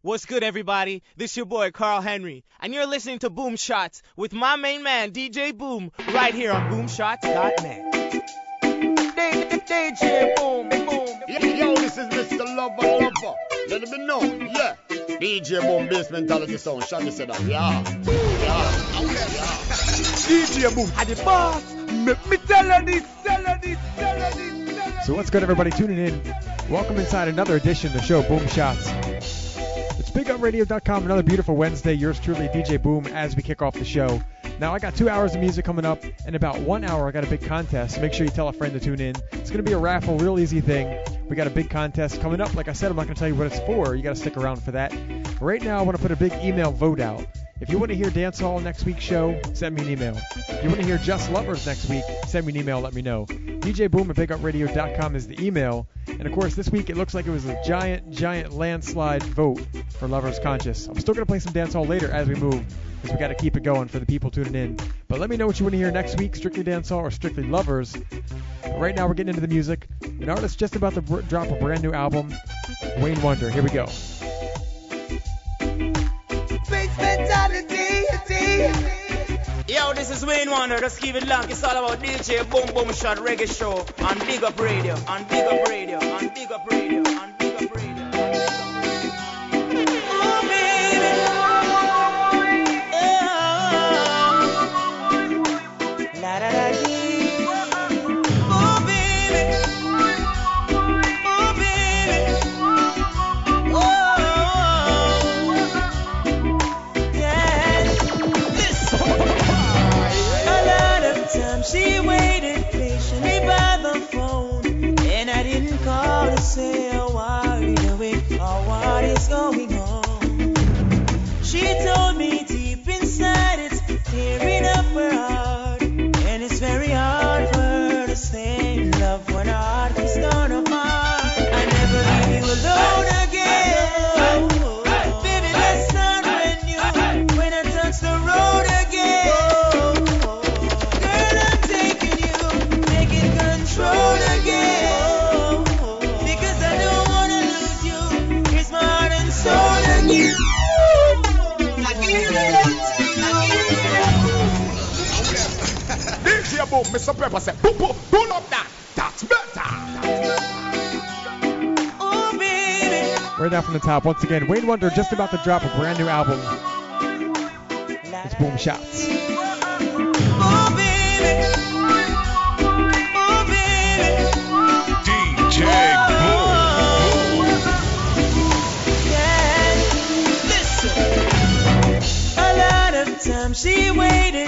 What's good, everybody? This your boy Carl Henry, and you're listening to Boom Shots with my main man DJ Boom right here on BoomShots.net. DJ Boom Boom. Yo, this is Mr. Lover Lover. Let it be known, yeah. DJ Boom Bassmentality Sound. Shaggy said that, yeah. Yeah. Oh, yeah. DJ Boom had the boss. Me, me tell her this, tell her this, tell her this, So what's good, everybody? Tuning in. Welcome inside another edition of the show, Boom Shots. BigUpRadio.com. Another beautiful Wednesday. Yours truly, DJ Boom, as we kick off the show. Now I got two hours of music coming up. In about one hour, I got a big contest. Make sure you tell a friend to tune in. It's going to be a raffle, real easy thing. We got a big contest coming up. Like I said, I'm not going to tell you what it's for. You got to stick around for that. Right now, I want to put a big email vote out. If you want to hear Dancehall next week's show, send me an email. If you want to hear Just Lovers next week, send me an email. Let me know. DJ Boom at BigUpRadio.com is the email. And of course, this week it looks like it was a giant, giant landslide vote for Lovers Conscious. I'm still going to play some dancehall later as we move, because we got to keep it going for the people tuning in. But let me know what you want to hear next week, strictly dancehall or strictly lovers. But right now we're getting into the music. An artist just about to drop a brand new album, Wayne Wonder. Here we go. Yo, this is Wayne Wonder. Just keep it locked. It's all about DJ Boom Boom Shot Reggae Show on Big Up Radio, on Big Up Radio, on Big Up Radio, on Big Up Radio. Mr. Pepper said, boom, boom, pull up that. That's better. Oh, baby. Right now from the top, once again, Wayne Wonder just about to drop a brand new album. It's Boom Shots. Oh, baby. Oh, baby. DJ oh, A lot of times she waited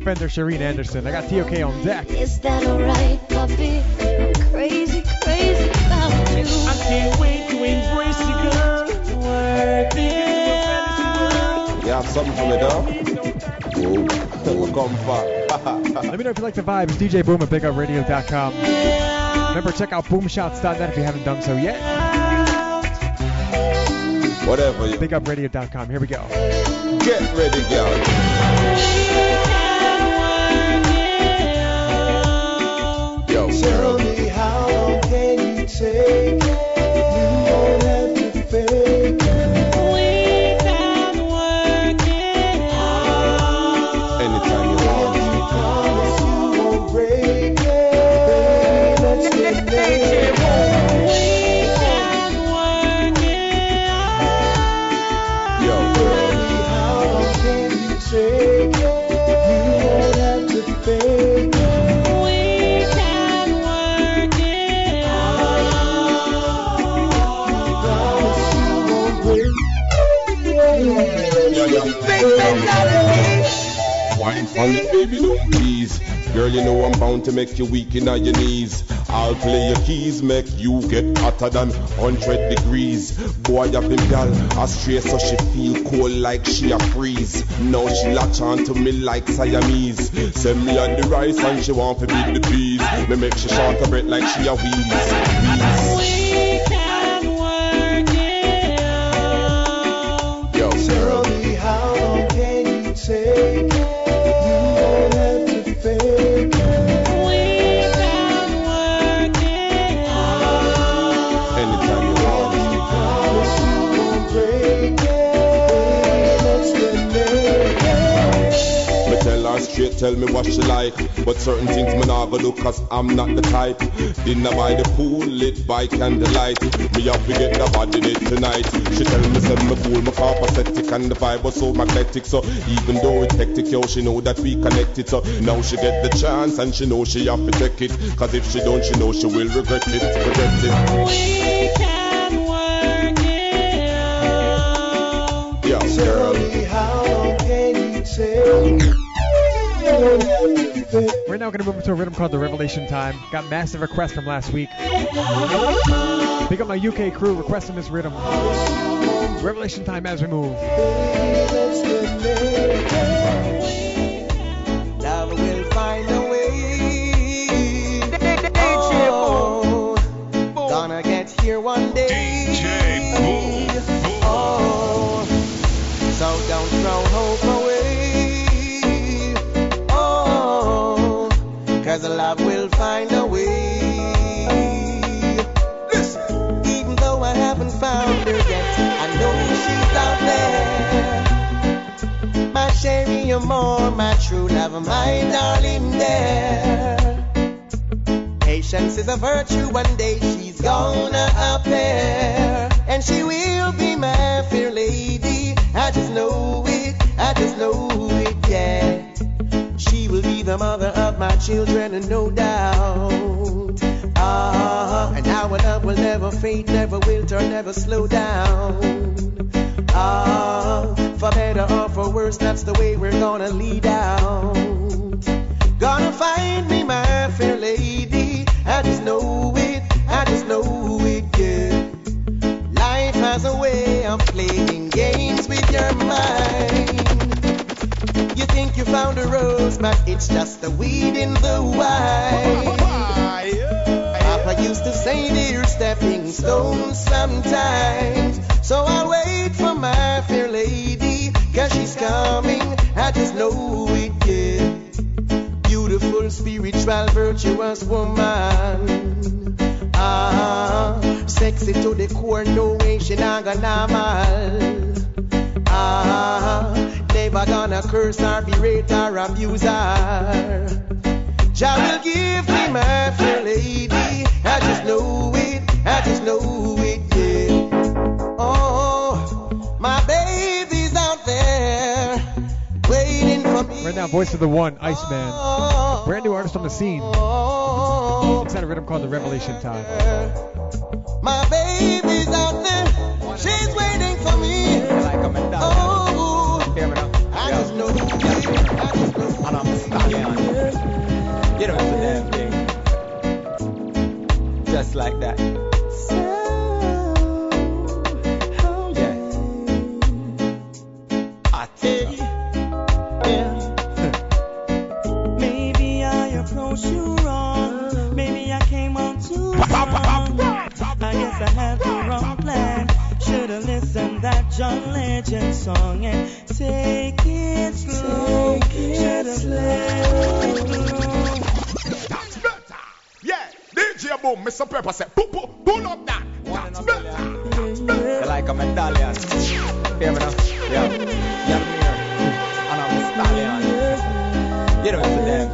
Chuck Fender, Shireen Anderson. I got TOK on deck. Is that alright, puppy? I'm crazy, crazy about you. I can't wait to embrace you, girl. Work it. You have something for me, dog? Whoa, come far. Let me know if you like the vibe. It's DJ Boom at BigUpRadio.com. Remember, check out boomshots.net if you haven't done so yet. Whatever you BigUpRadio.com. Here we go. get ready, girl. For baby, don't please. Girl, you know I'm bound to make you weak in your knees. I'll play your keys, make you get hotter than 100 degrees. Boy, I've been gal astray, so she feel cold like she a freeze. Now she latch on to me like Siamese. Send me on the rice and she want to beat the peas. Me make she short her breath like she a wheeze. Tell her straight, tell me what she like. But certain things me nah go do cause I'm not the type. Dinner by the pool, lit by candlelight. Me have to get the body date tonight. She tell me say me cool, me car pathetic and the vibe was so magnetic. So even though it's hectic, yo, she know that we connected. So now she get the chance and she know she have to take it. Cause if she don't, she know she will regret it, regret it. We can work it out. Yeah, Tell me how long can you take? We're now going to move into a rhythm called the Revelation Time. Got massive requests from last week. Pick up my UK crew requesting this rhythm. Revelation Time as we move. More, my true love, my darling there. Patience is a virtue, one day she's gonna appear. And she will be my fair lady. I just know it, I just know it, yeah. She will be the mother of my children, and no doubt. Ah, and our love will never fade, never wilter, never slow down. Ah, for better or for worse, that's the way we're gonna lead out. Gonna find me my fair lady. I just know it, I just know it, yeah. Life has a way of playing games with your mind. You think you found a rose, but it's just a weed in the wine. Papa used to say they're stepping stones sometimes. So I'll wait for my fair lady, cause she's coming. I just know it, yeah. Beautiful, spiritual, virtuous woman. Ah, sexy to the core, no way she not gonna normal. Ah, never gonna curse or berate or abuse her. Jah will give me my fair lady. I just know it, I just know it. Oh, my baby's out there waiting for me. Right now, voice of the one, Iceman. Oh, Brand new artist on the scene. oh, Inside a rhythm called the Revelation Time. My baby's out there, she's waiting for me. Oh, Hear me now? I just know it, I just know And I'm a stallion. You know it's a damn thing. Just like that. John Legend song and take it slow. Should've let it blow. That's better. Yeah, DJ Boom, Mr. Pepper said, pull, pull, pull up that. That's better. That's You better. like a medallion. Hear me now? Yeah. Yeah, I'm here. And I'm a stallion. You know it's a damn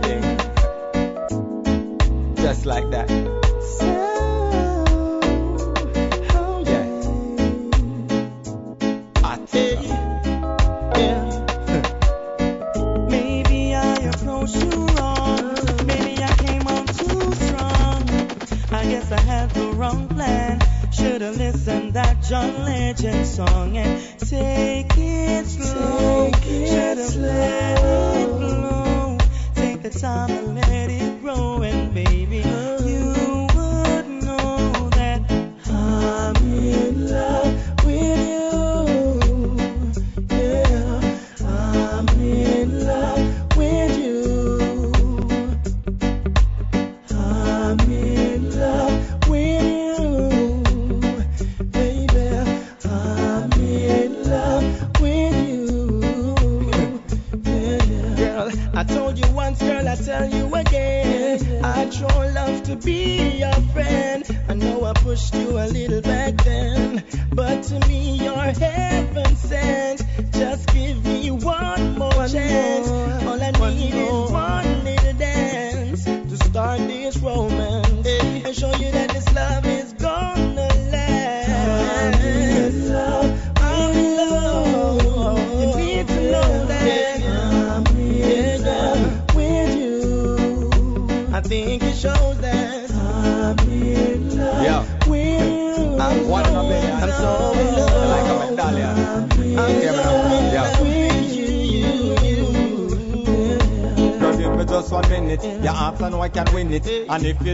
thing. Just like that.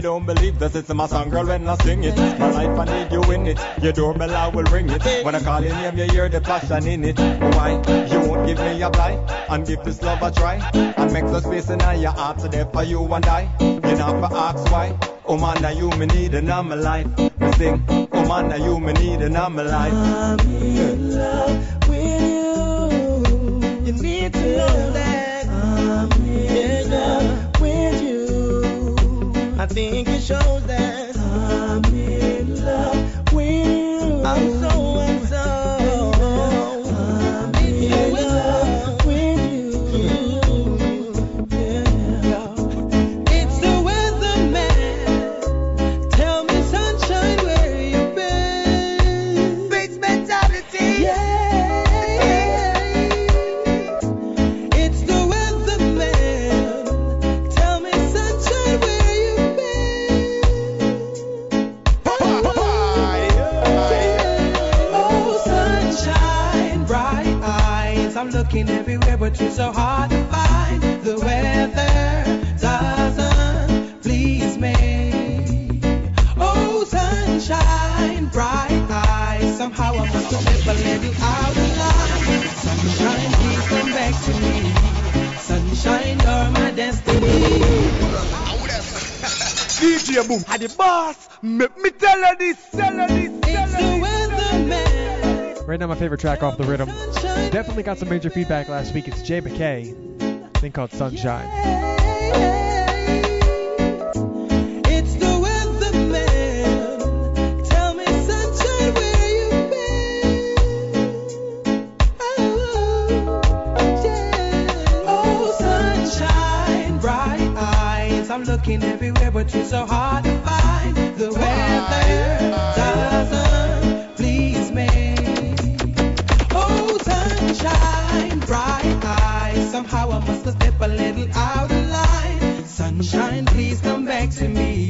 Don't believe this, it's my song, girl, when I sing it. My life, I need you in it. Your doorbell, I will ring it. When I call your name, you hear the passion in it. Why? You won't give me a blight and give this love a try. And make the space in your heart so there for you and I. You not for ask why. Oh man, now you me need my life. Me sing. Oh man, now you me need in my life. I'm in love think it shows I'm looking everywhere, but you're so hard to find. The weather doesn't please me. Oh, sunshine, bright eyes. Somehow I must have lived a little out of line. Sunshine, please come back to me. Sunshine, you're my destiny. DJ Boom, I the boss. Make me tell her this, tell her this, Right now, my favorite track off the rhythm. Definitely got some major feedback last week. It's Jay McKay. Thing called Sunshine. It's the weatherman. Tell me, sunshine, where you been? Oh, oh, sunshine, bright eyes. I'm looking everywhere, but you're so hard a little out of line. Sunshine, please come back to me.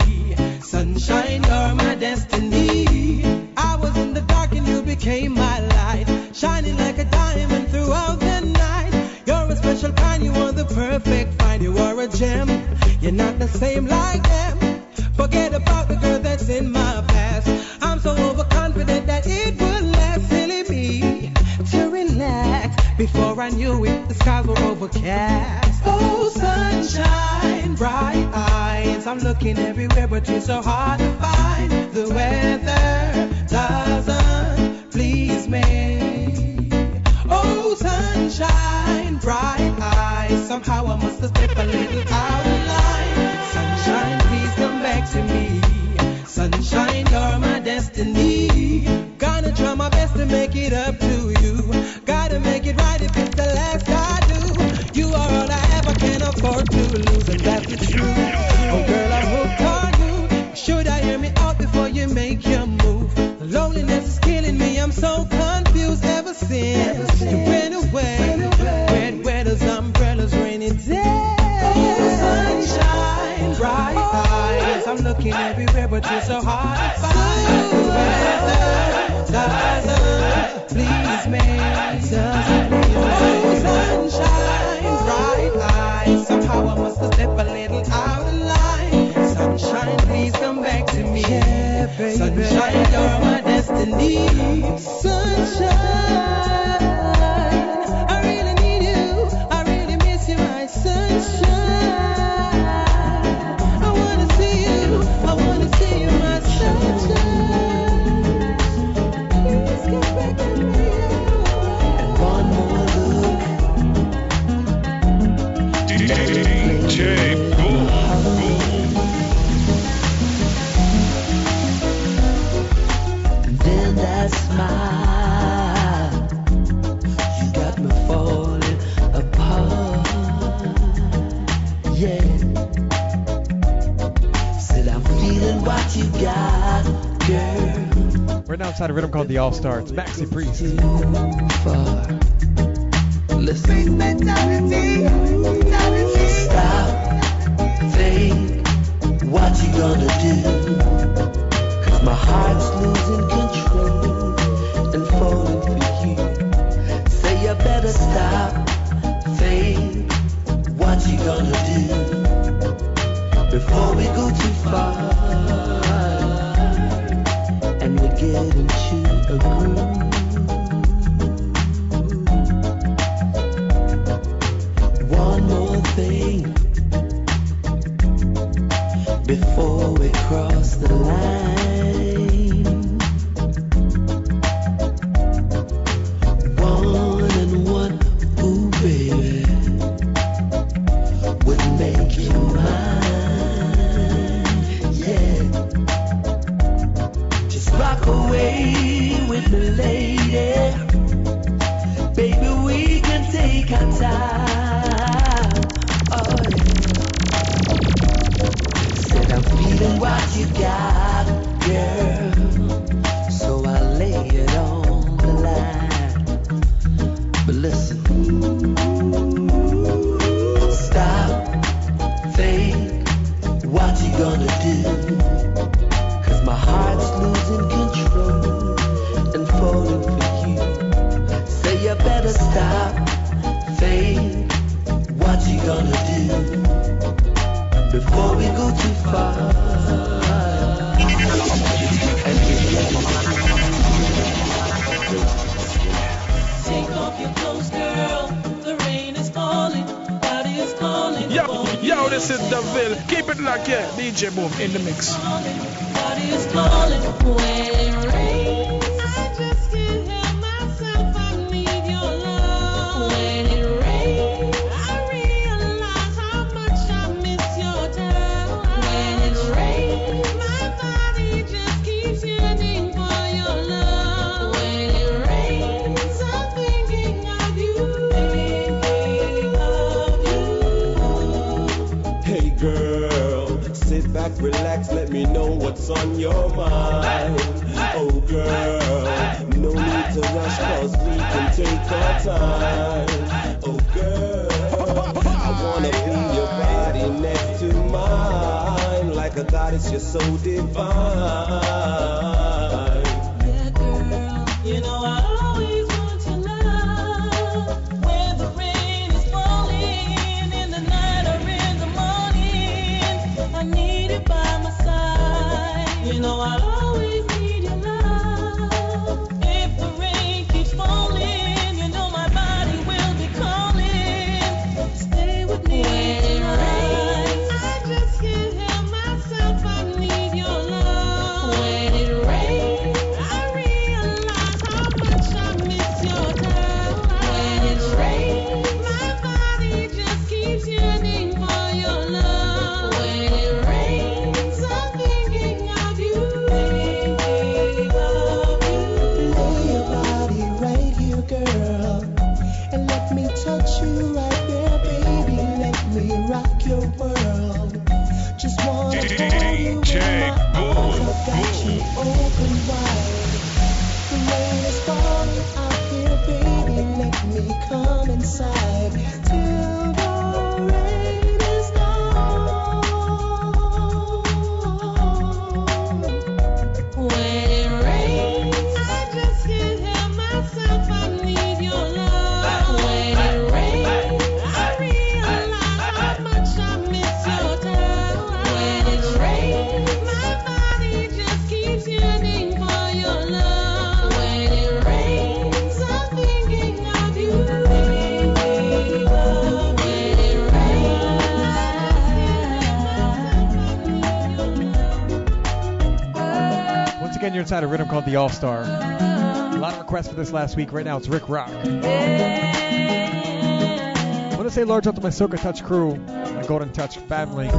Sunshine, you're my destiny. I was in the dark and you became my light. Shining like a diamond throughout the night. You're a special kind, you are the perfect find. You are a gem, you're not the same like them. Forget about the girl that's in my past. I'm so overconfident that it would last. Silly me to relax. Before I knew it, the skies were overcast. Eyes. I'm looking everywhere, but you're so hard to find. The weather doesn't please me. Oh, sunshine, bright eyes. Somehow I must have stepped a little out but you're so hard to find. The weather doesn't please me. Doesn't please sunshine, bright eyes. Somehow I must have stepped a little out of line. Sunshine, please come back to me. Sunshine, you're my destiny. The All Star. It's Maxi Priest. Stop, think, what you gonna do? Cause my heart's losing control and falling for you. Say you better stop, think, what you gonna do? Before we go too far rhythm called the All Star. A lot of requests for this last week. Right now, it's Rick Rock. I want to say large out to my Soca Touch crew, my Golden Touch family.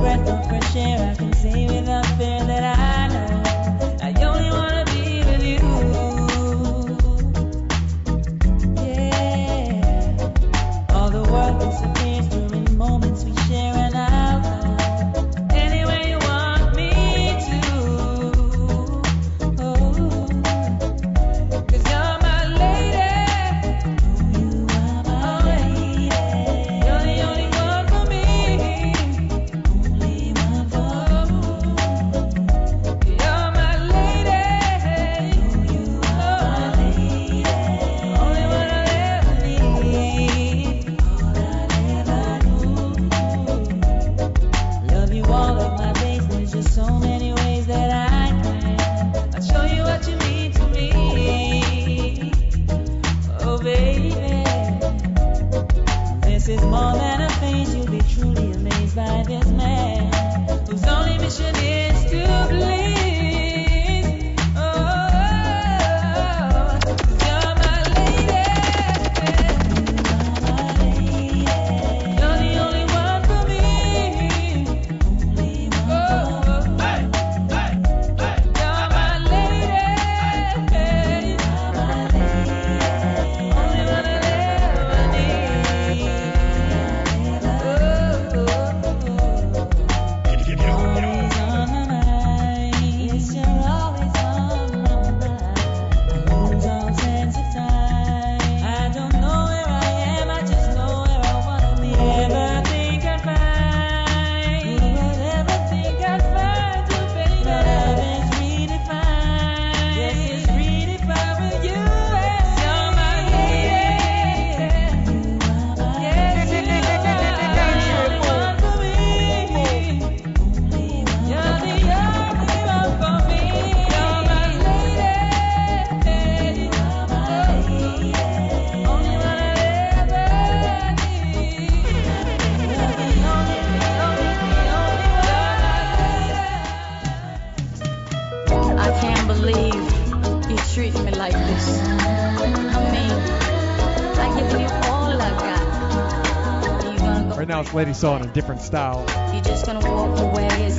Lady Saw in a different style.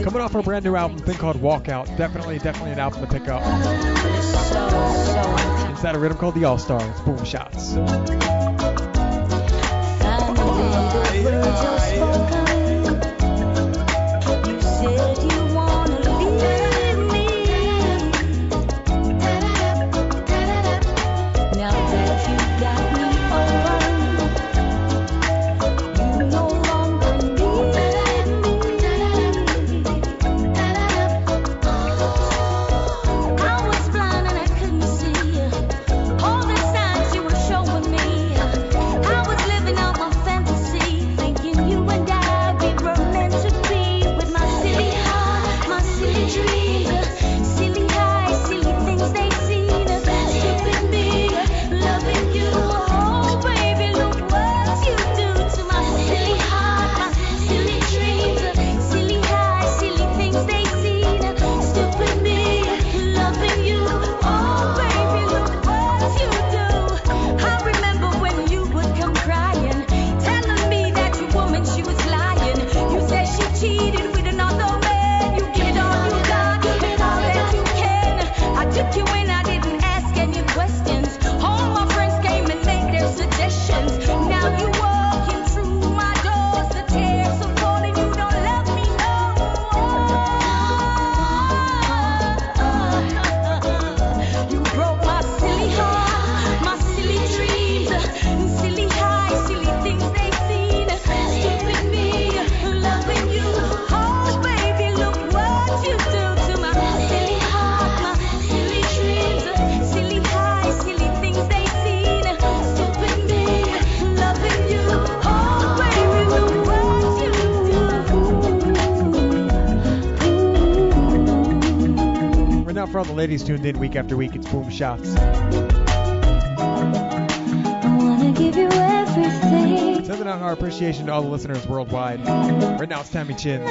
Coming off her brand new album, thing called Walkout. Definitely, definitely an album to pick up. Inside a rhythm called the All Stars. Boom shots. ladies tuned in week after week. It's Boom Shots. Sending out our appreciation to all the listeners worldwide. Right now it's Tami Chynn.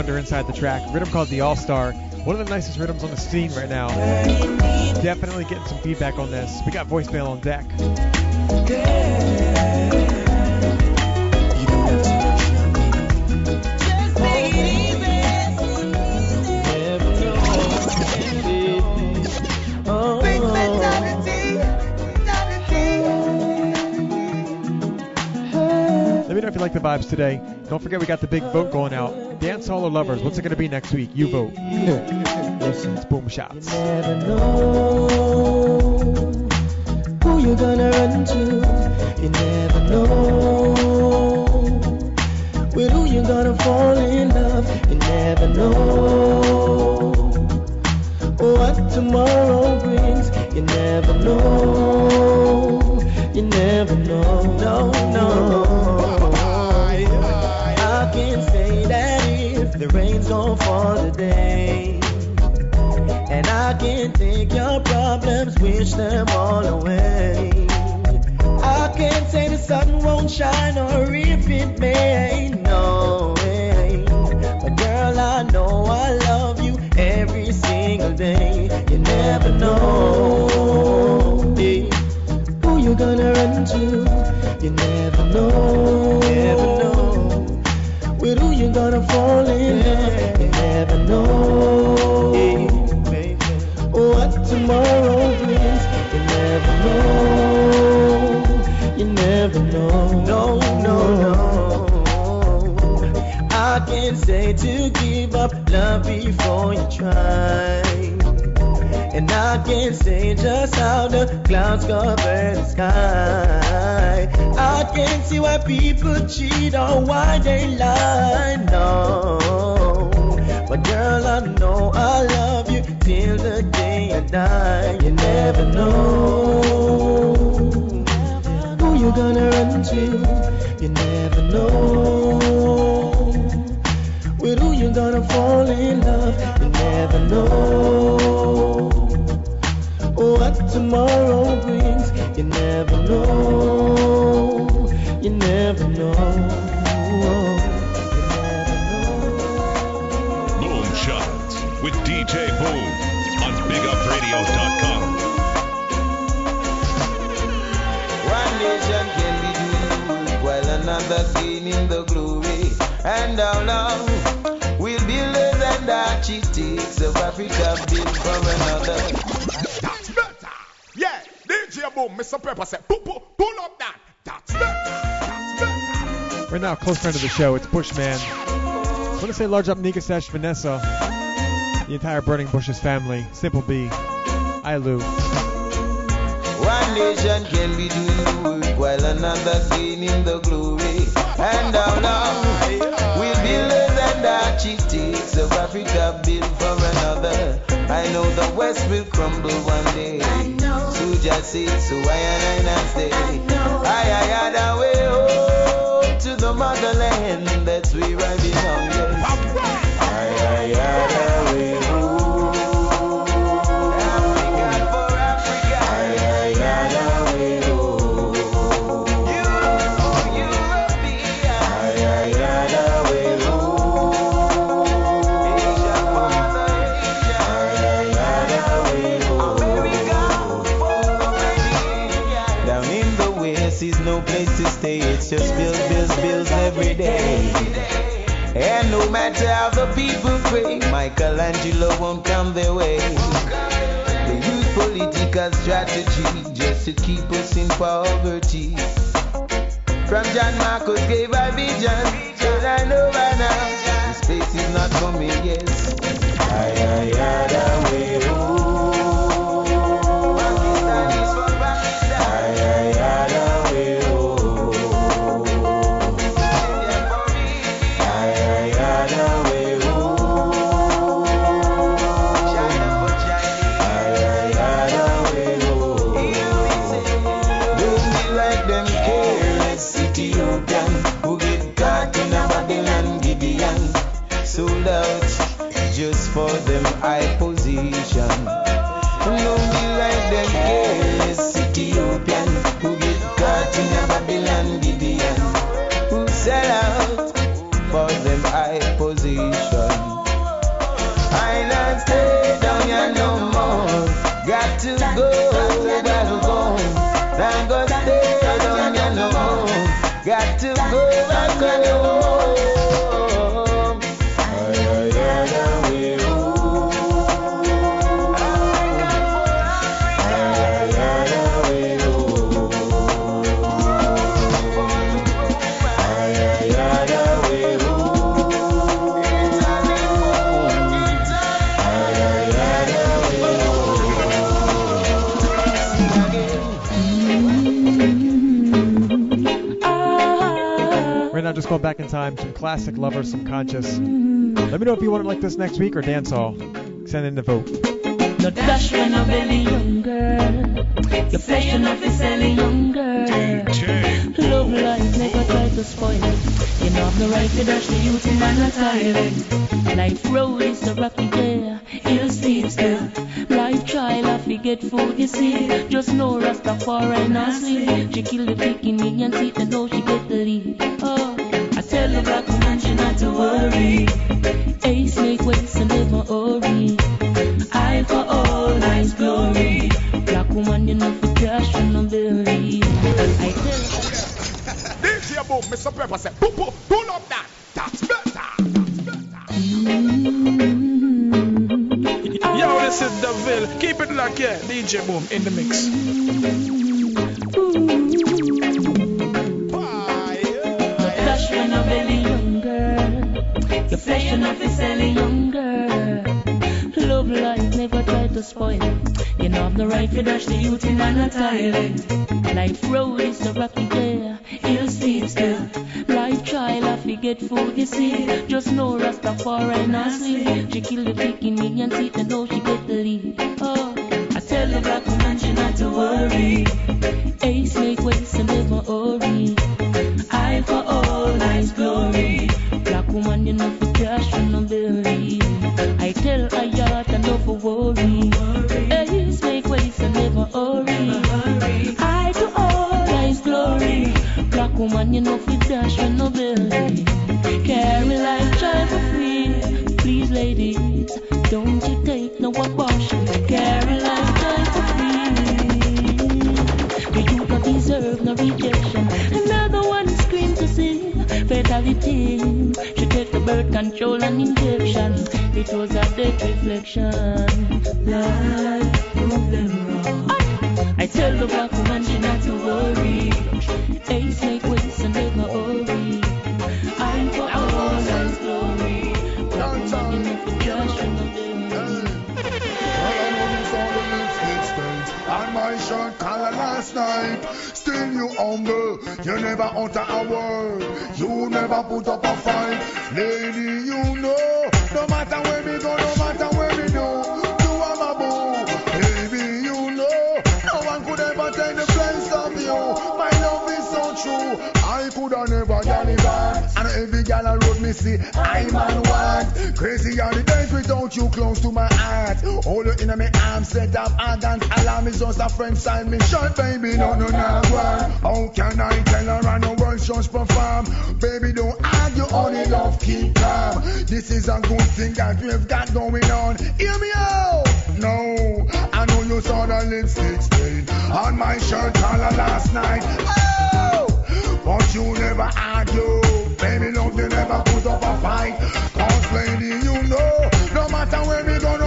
Wonder inside the track. Rhythm called the All Star. One of the nicest rhythms on the scene right now. Definitely getting some feedback on this. We got voicemail on deck. Let me know if you like the vibes today. Don't forget we got the big vote going out. Dance Hall or Lovers? What's it going to be next week? You vote. it's Boom Shots. You never know who you're gonna run to. You never know with who you're gonna fall in love. You never know what tomorrow brings. You never know. You never know. No, no. I rain's gonna fall today. And I can take your problems, wish them all away. I can't say the sun won't shine or if it may, no way. But girl, I know I love you every single day. You never know eh, who you're gonna run to. You never know. Know what tomorrow brings. You never know. You never know. No, no, no. I can't say to give up love before you try. And I can't say just how the clouds cover the sky. I can't see why people cheat or why they lie. No. But girl, I know I love you till the day I die. You never know who you're gonna run to. You never know with who you're gonna fall in love. You never know what tomorrow brings. You never know. You never know. With DJ Boom on BigUpRadio.com. One nation can be doing while another gaining the glory. And how long will be builders and architects of Africa build for another? That's better. Yeah, DJ Boom, Mr. Pepper said, pull, pull, pull up that. That's better. We're now a close friend of the show. It's Bushman. I want to say large up Nika Stash Vanessa, the entire Burning Bushes family, Simple B, Ilu. One nation can be doing the work while another gaining the glory. And how long will builders and architects of Africa build for another? I know the West will crumble one day. So just say so I and I not stay. I I had a way home to the motherland. That's where I belong. Yes. I I had a Just bills, bills, bills every day. And no matter how the people pray, Michelangelo won't come their way. They use political strategy just to keep us in poverty. From John Marcos gave I vision, but I know by now this place is not for me. Yes, I, I had a way lonely like them, yes. Ethiopian who get caught in a Babylon. Going back in time, some classic lovers, some conscious. Let me know if you want it like this next week or dance hall. Send in the vote. No dash when a belly young girl. Your flesh enough is selling young girl. Love life, never try to spoil it. You know I'm the right to dash the youth in an island. Life road is a rocky there. Hill steep still. Life trial, I forget food, you see. Just know Rastafari not sleep. She kill the pig in me and teeth and know she get the lead. Oh, She not to worry. Ace make and. I for all glory. Black woman, you for cash. I tell Boom, Mr. Pepper said, that. That's better. Yo, this is Deville. Keep it locked, yeah. DJ Boom in the mix. The right to dash the youth in an island. Life road is a rocky there. Hill steep still. Life trial, I forget food, you see. Just know Rastafari not sleep. She kill the pig in and teeth and know she get the lead. Oh, I tell the black woman she not to worry. Ace make ways and never hurry. You know for dash and no belly. Carry life, try for free. Please, ladies, don't you take no abortion. Carry life, try for free. The youth don't deserve no rejection. Another one scream to see fatality. She take the birth control and injection. It was a death reflection. Life prove them wrong. I tell the black woman she not to worry. Shirt collar last night. Still you humble. You never utter a word. You never put up a fight. Lady, I see, I'm on one. Crazy are the days without you close to my heart. Hold you in my arms, set up dance. Alarm is just a friend sign me short, baby. No, no, no, one. How can I tell her I know words just perform? Baby, don't argue, only love keep calm. This is a good thing that we've got going on. Hear me out. No, I know you saw the lipstick stain on my shirt collar last night. Oh, but you never argue. You never put up a fight. Cause lady, you know, no matter where we go,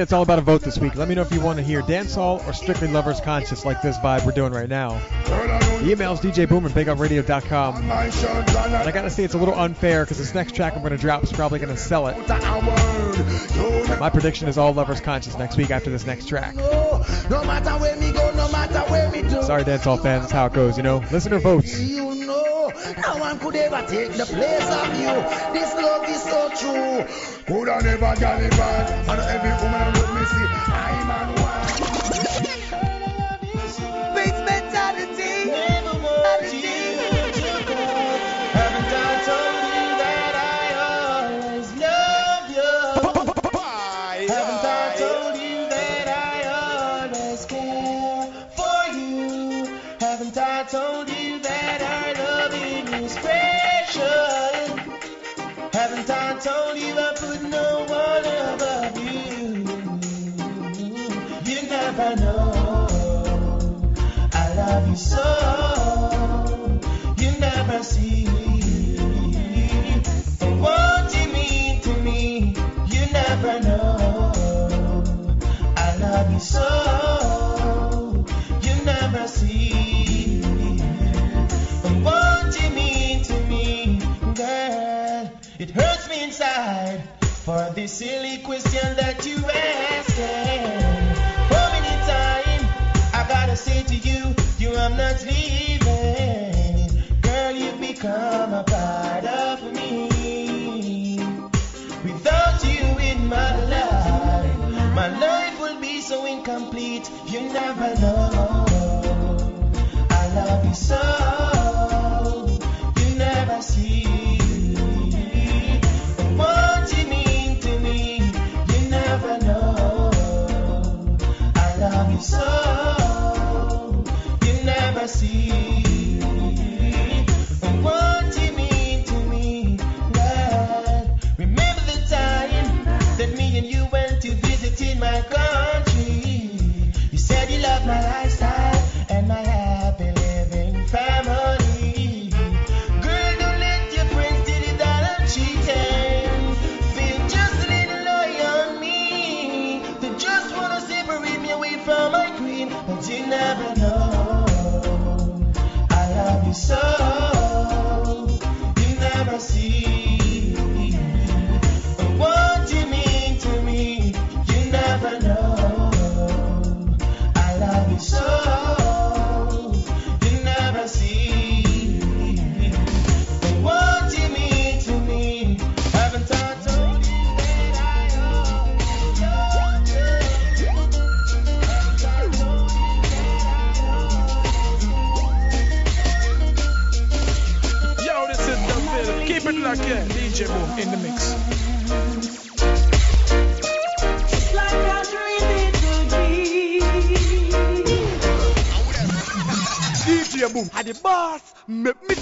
it's all about a vote this week. Let me know if you want to hear dancehall or strictly lovers conscious like this vibe we're doing right now. The email's djboom at bigupradio.com. My shirt, And I gotta say, it's a little unfair because this next track I'm gonna drop is probably gonna sell it. My prediction is all lovers conscious next week after this next track. Sorry, dancehall fans, that's how it goes, you know. Listener votes. No one could ever take the place of you. This love is so true. Could I never deliver? And every woman would me see. I'm the one. so you never see. What you mean to me, you never know. I love you so you never see. What you mean to me, girl, it hurts me inside for silly question that you asked. How many times I gotta say to you? not leaving. Girl, you've become a part of me. Without you in my life, my life will be so incomplete. You never know. I love you so. the boss, make me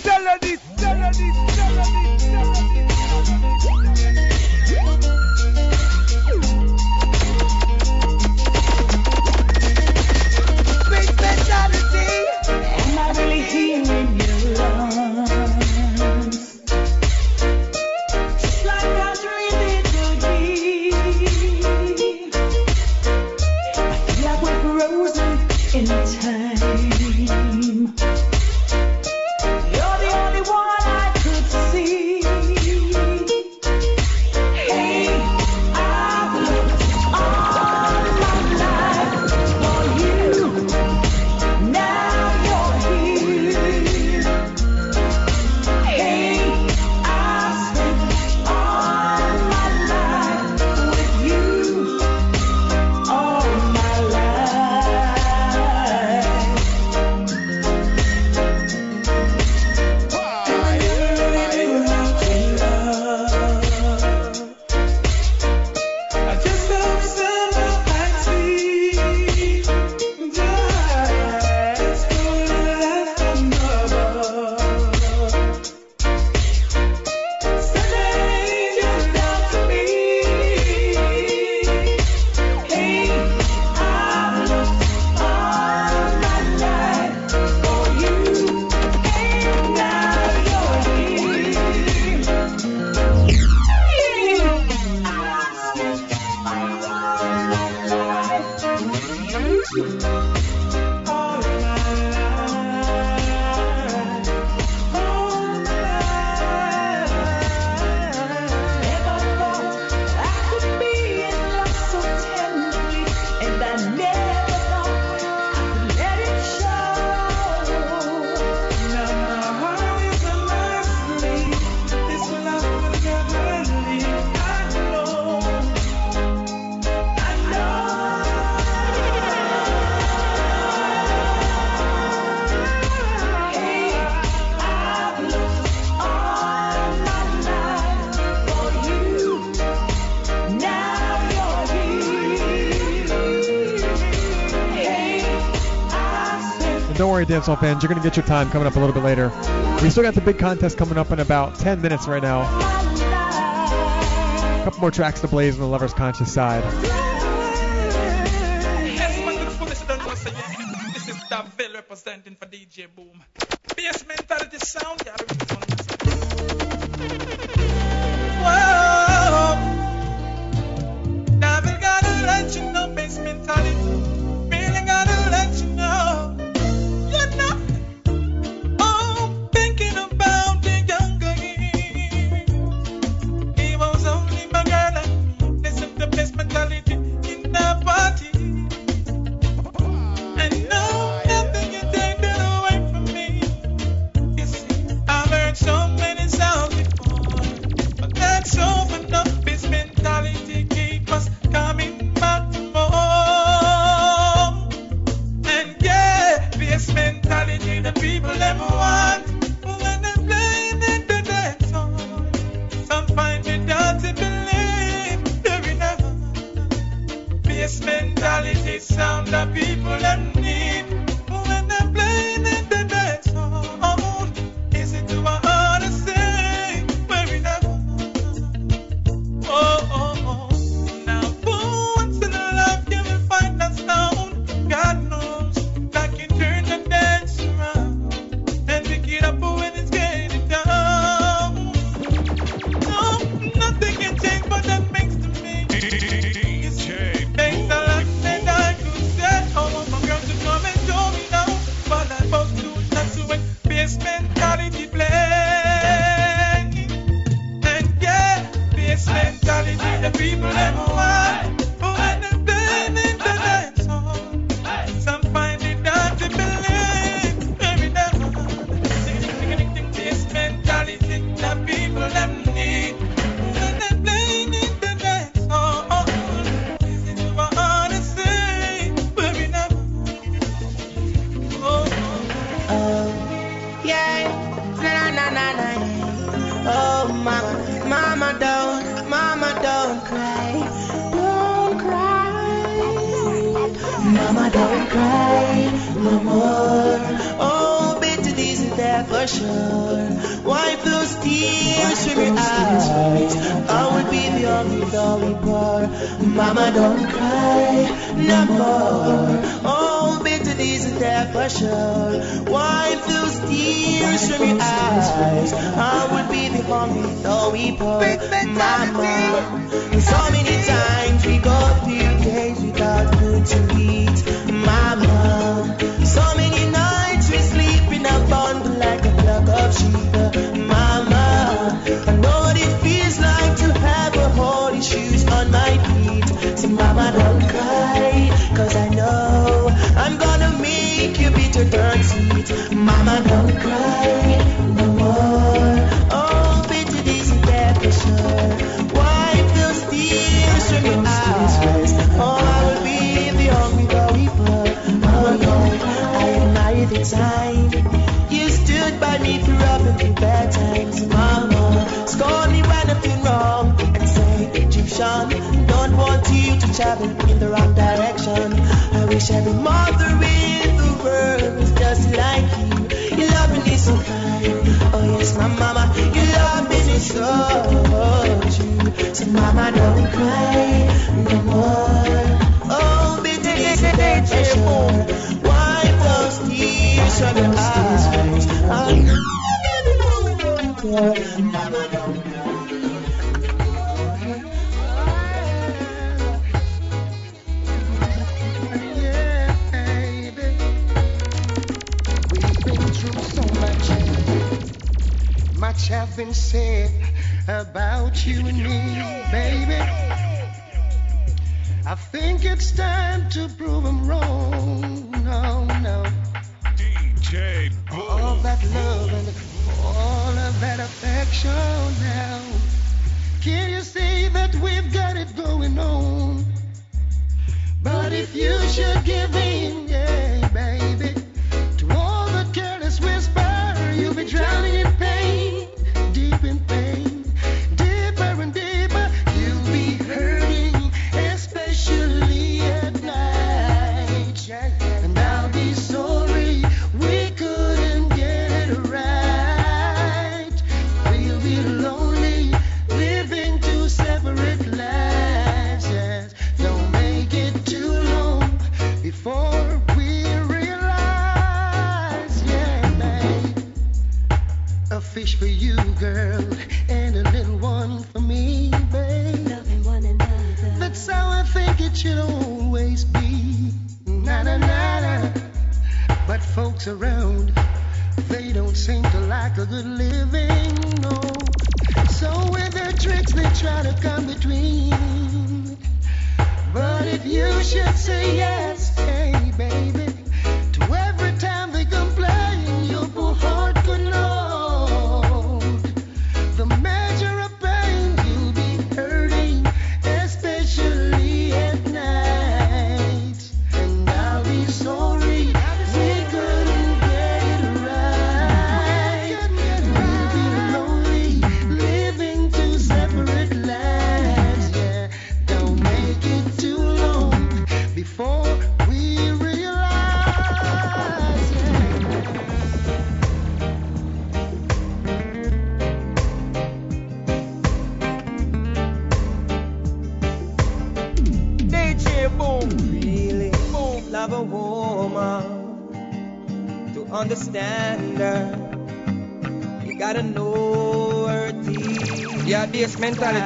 Fans, you're going to get your time coming up a little bit later. We still got the big contest coming up in about 10 minutes right now. A couple more tracks to blaze on the Lover's Conscious side. wish for you, girl, and a little one for me, babe. Loving one another. That's how I think it should always be. Na na na na. But folks around, they don't seem to like a good living, no. So with their tricks, they try to come between. But if you should say yes. Mental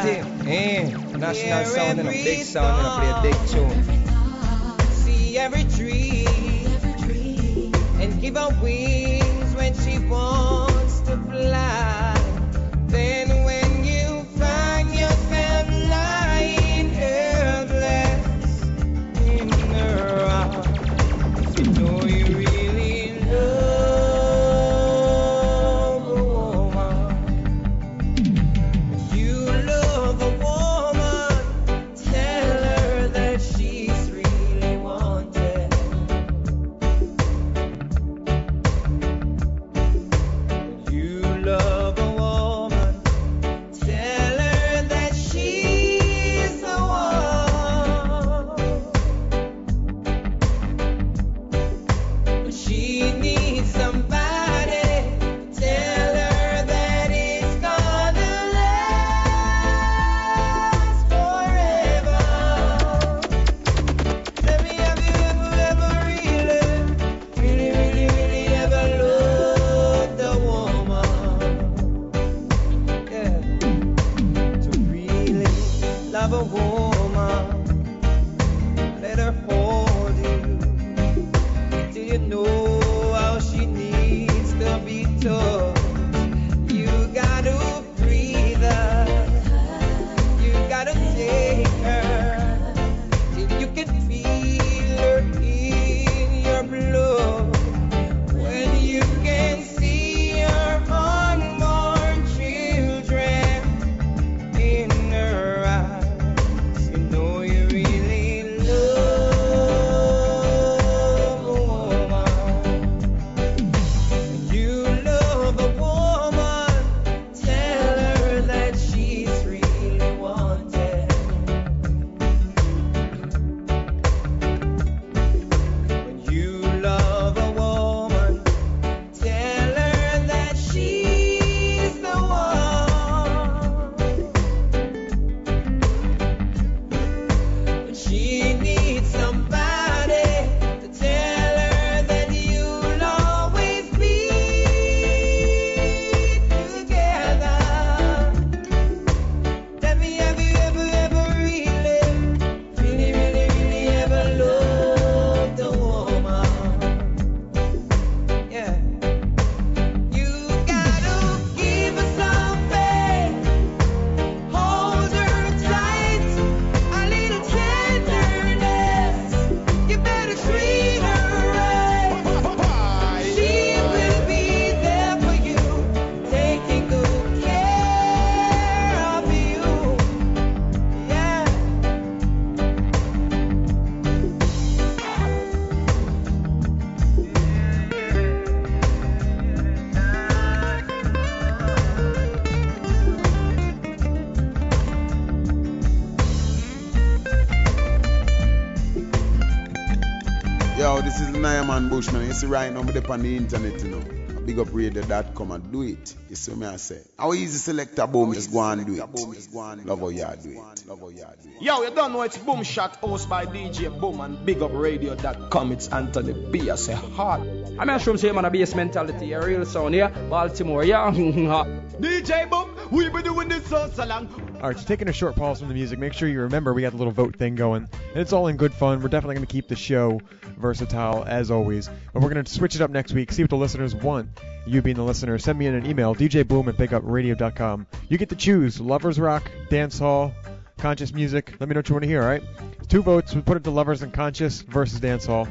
you see right now, I'm on the internet, you know. Big up radio.com and do it. You see me, I say. How easy selector boom, just go and do it. Boom, just go and Love how y'all do it. Love how y'all do it. Yo, you don't know it's Boom Shot host by DJ Boom and Big Up Radio.com. It's Anthony B. I say, hard. I'm not sure I'm on a Bassmentality. A real sound here. Baltimore, yeah. DJ Boom, we've been doing this so, along. long. All right, so taking a short pause from the music, make sure you remember we got the little vote thing going. And it's all in good fun. We're definitely going to keep the show versatile as always, but we're going to switch it up next week, see what the listeners want. You being the listener, send me in an email, djboom at bigupradio.com. You get to choose lovers rock, dance hall, conscious music. Let me know what you want to hear. All right, two votes. We put it to lovers and conscious versus dance hall,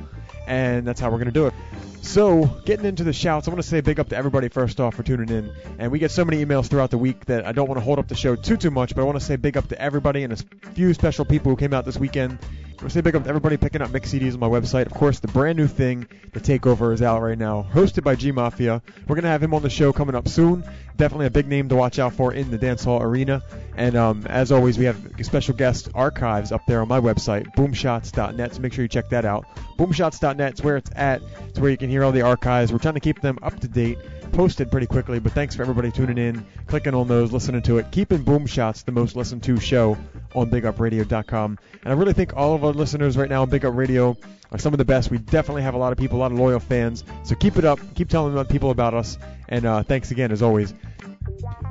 and that's how we're going to do it. So, getting into the shouts, I want to say big up to everybody first off for tuning in. And we get so many emails throughout the week that I don't want to hold up the show too too much, but I want to say big up to everybody and a few special people who came out this weekend. Say big up to everybody picking up mix CDs on my website. Of course, the brand new thing, The Takeover, is out right now, hosted by G Mafia. We're going to have him on the show coming up soon. Definitely a big name to watch out for in the dancehall arena. And um, as always, we have special guest archives up there on my website, boomshots.net, so make sure you check that out. Boomshots.net is where it's at. It's where you can hear all the archives. We're trying to keep them up to date, posted pretty quickly, but thanks for everybody tuning in, clicking on those, listening to it, keeping Boom Shots the most listened to show on BigUpRadio.com. And I really think all of our listeners right now on Big Up Radio are some of the best. We definitely have a lot of people, a lot of loyal fans. So keep it up. Keep telling people about us. And uh, thanks again, as always.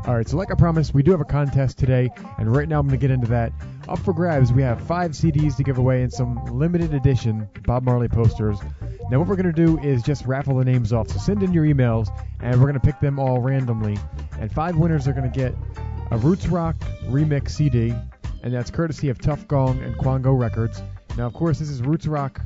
All right, so like I promised, we do have a contest today, and right now I'm going to get into that. Up for grabs, we have five CDs to give away and some limited edition Bob Marley posters. Now, what we're going to do is just raffle the names off. So send in your emails, and we're going to pick them all randomly. And five winners are going to get a Roots Rock remix CD, and that's courtesy of Tuff Gong and Quango Records. Now, of course, this is Roots Rock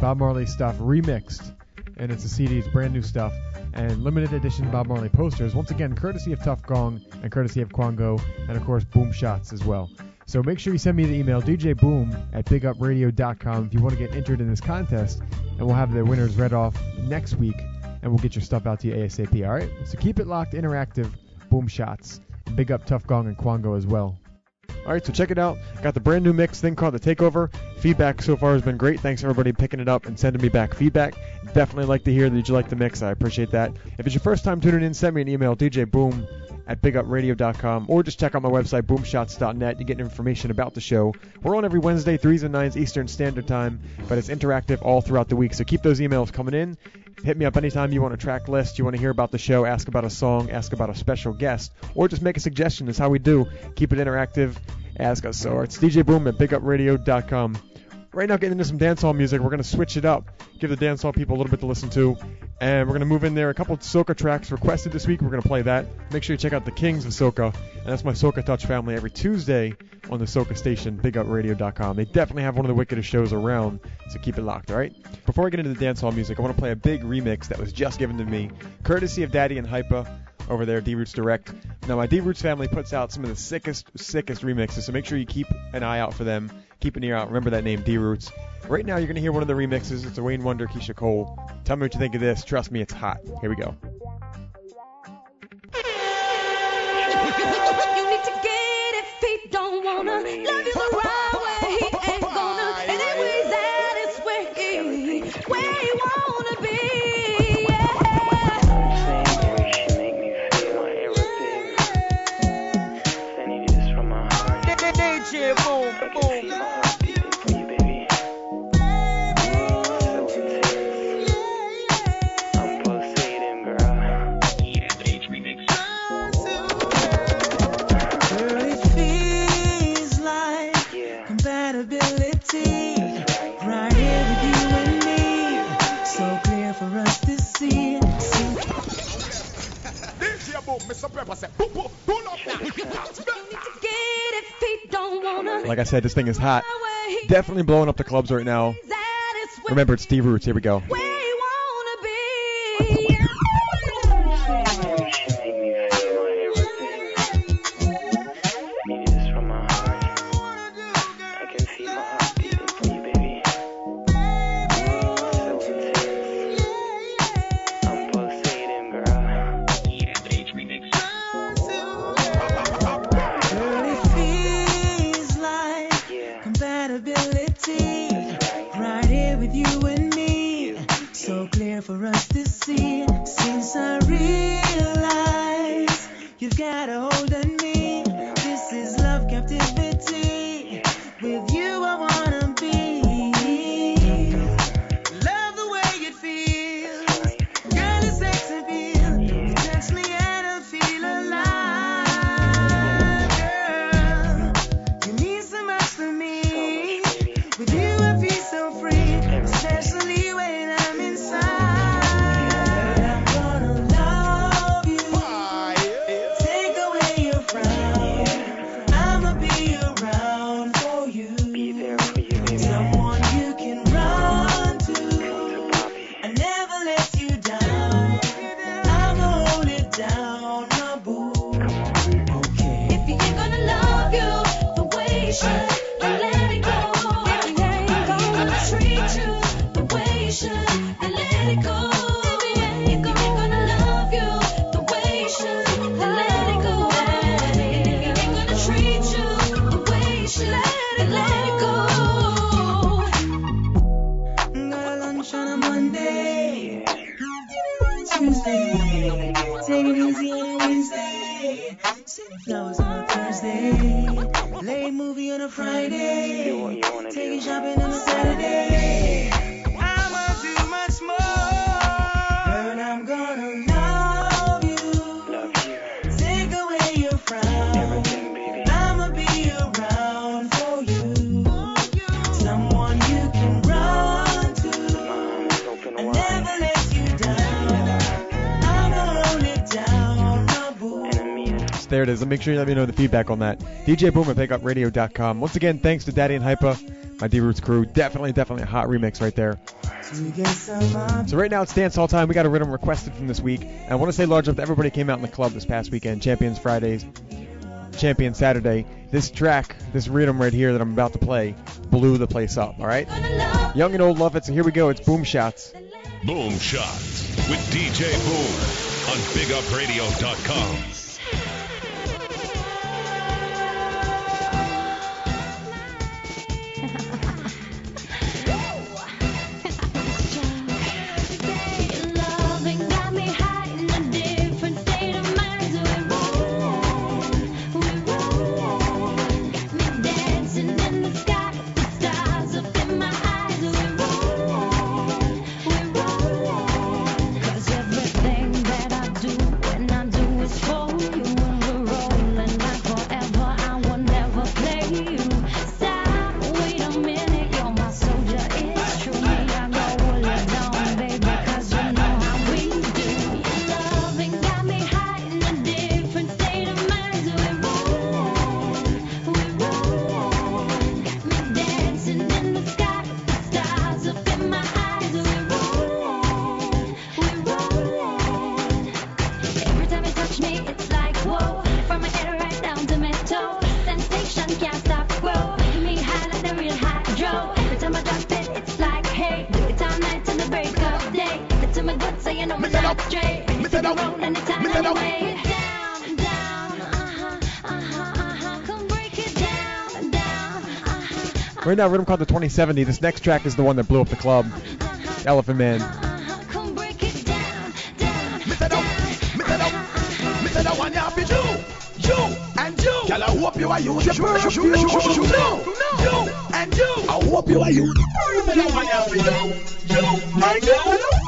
Bob Marley stuff remixed, and it's a CD, it's brand new stuff and limited edition Bob Marley posters. Once again, courtesy of Tuff Gong and courtesy of Quango, and of course Boom Shots as well. So make sure you send me the email djboom at bigupradio.com if you want to get entered in this contest, and we'll have the winners read off next week, and we'll get your stuff out to you ASAP. All right. So keep it locked, interactive. Boom Shots. Big up Tuff Gong and Quango as well. All right, so check it out. Got the brand new mix thing called The Takeover. Feedback so far has been great. Thanks everybody picking it up and sending me back feedback. Definitely like to hear that you like the mix. I appreciate that. If it's your first time tuning in, send me an email, djboom at bigupradio.com, or just check out my website, boomshots.net. You get information about the show. We're on every Wednesday, 3s and 9s Eastern Standard Time, but it's interactive all throughout the week. So keep those emails coming in. Hit me up anytime you want a track list, you want to hear about the show, ask about a song, ask about a special guest, or just make a suggestion. Is how we do. Keep it interactive. Ask us. So it's DJ Boom at bigupradio.com. Right now, getting into some dancehall music. We're going to switch it up, give the dancehall people a little bit to listen to, and we're going to move in there. A couple soca tracks requested this week. We're going to play that. Make sure you check out the Kings of Soca, and that's my Soca Touch family every Tuesday on the Soca station, bigupradio.com. They definitely have one of the wickedest shows around, so keep it locked, all right? Before I get into the dancehall music, I want to play a big remix that was just given to me, courtesy of Daddy and Hypa over there, D Roots Direct. Now, my D Roots family puts out some of the sickest, sickest remixes, so make sure you keep an eye out for them. Keep an ear out. Remember that name, D Roots. Right now, you're going to hear one of the remixes. It's a Wayne Wonder, Keyshia Cole. Tell me what you think of this. Trust me, it's hot. Here we go. You need to get it, feet don't wanna love DJ Boom, Pepper said, pull, pull, pull up now. Get it, feet don't wanna. Like I said, this thing is hot. Definitely blowing up the clubs right now. Remember, it's Steve Roots. Here we go. Girl, there it is. And make sure you let me know the feedback on that. DJ Boom at. Once again, thanks to Daddy and Hypa, my D Roots crew. Definitely, definitely a hot remix right there. So right now it's dance hall time. We got a rhythm requested from this week. And I want to say large up to everybody came out in the club this past weekend. Champions Fridays, Champion Saturday. This track, this rhythm right here that I'm about to play, blew the place up. All right. Young and old love it. So here we go. It's Boom Shots. Boom Shots with DJ Boom on BigUpRadio.com. Right now, rhythm called the 2070. This next track is the one that blew up the club. Elephant Man. You you you. You. You, you you.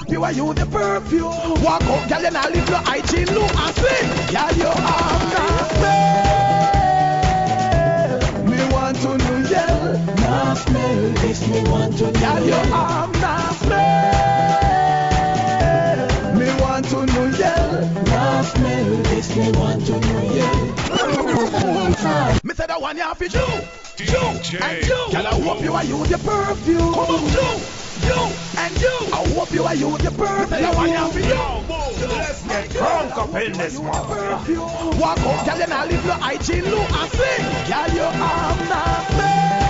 You you you you. You you are not smell. This me want to know. You are not smell. Me want to know, yeah. Not smell. This me want to know, yeah. Me say that one you have to do. You and you. Girl, I hope you are your perfume. Come on, you. You and you. I hope you are use your perfume. Me say that one you have to do. Let's get drunk up in this. Walk out, girl, and I leave your hygiene look and sing. Girl, you have not smell. Me want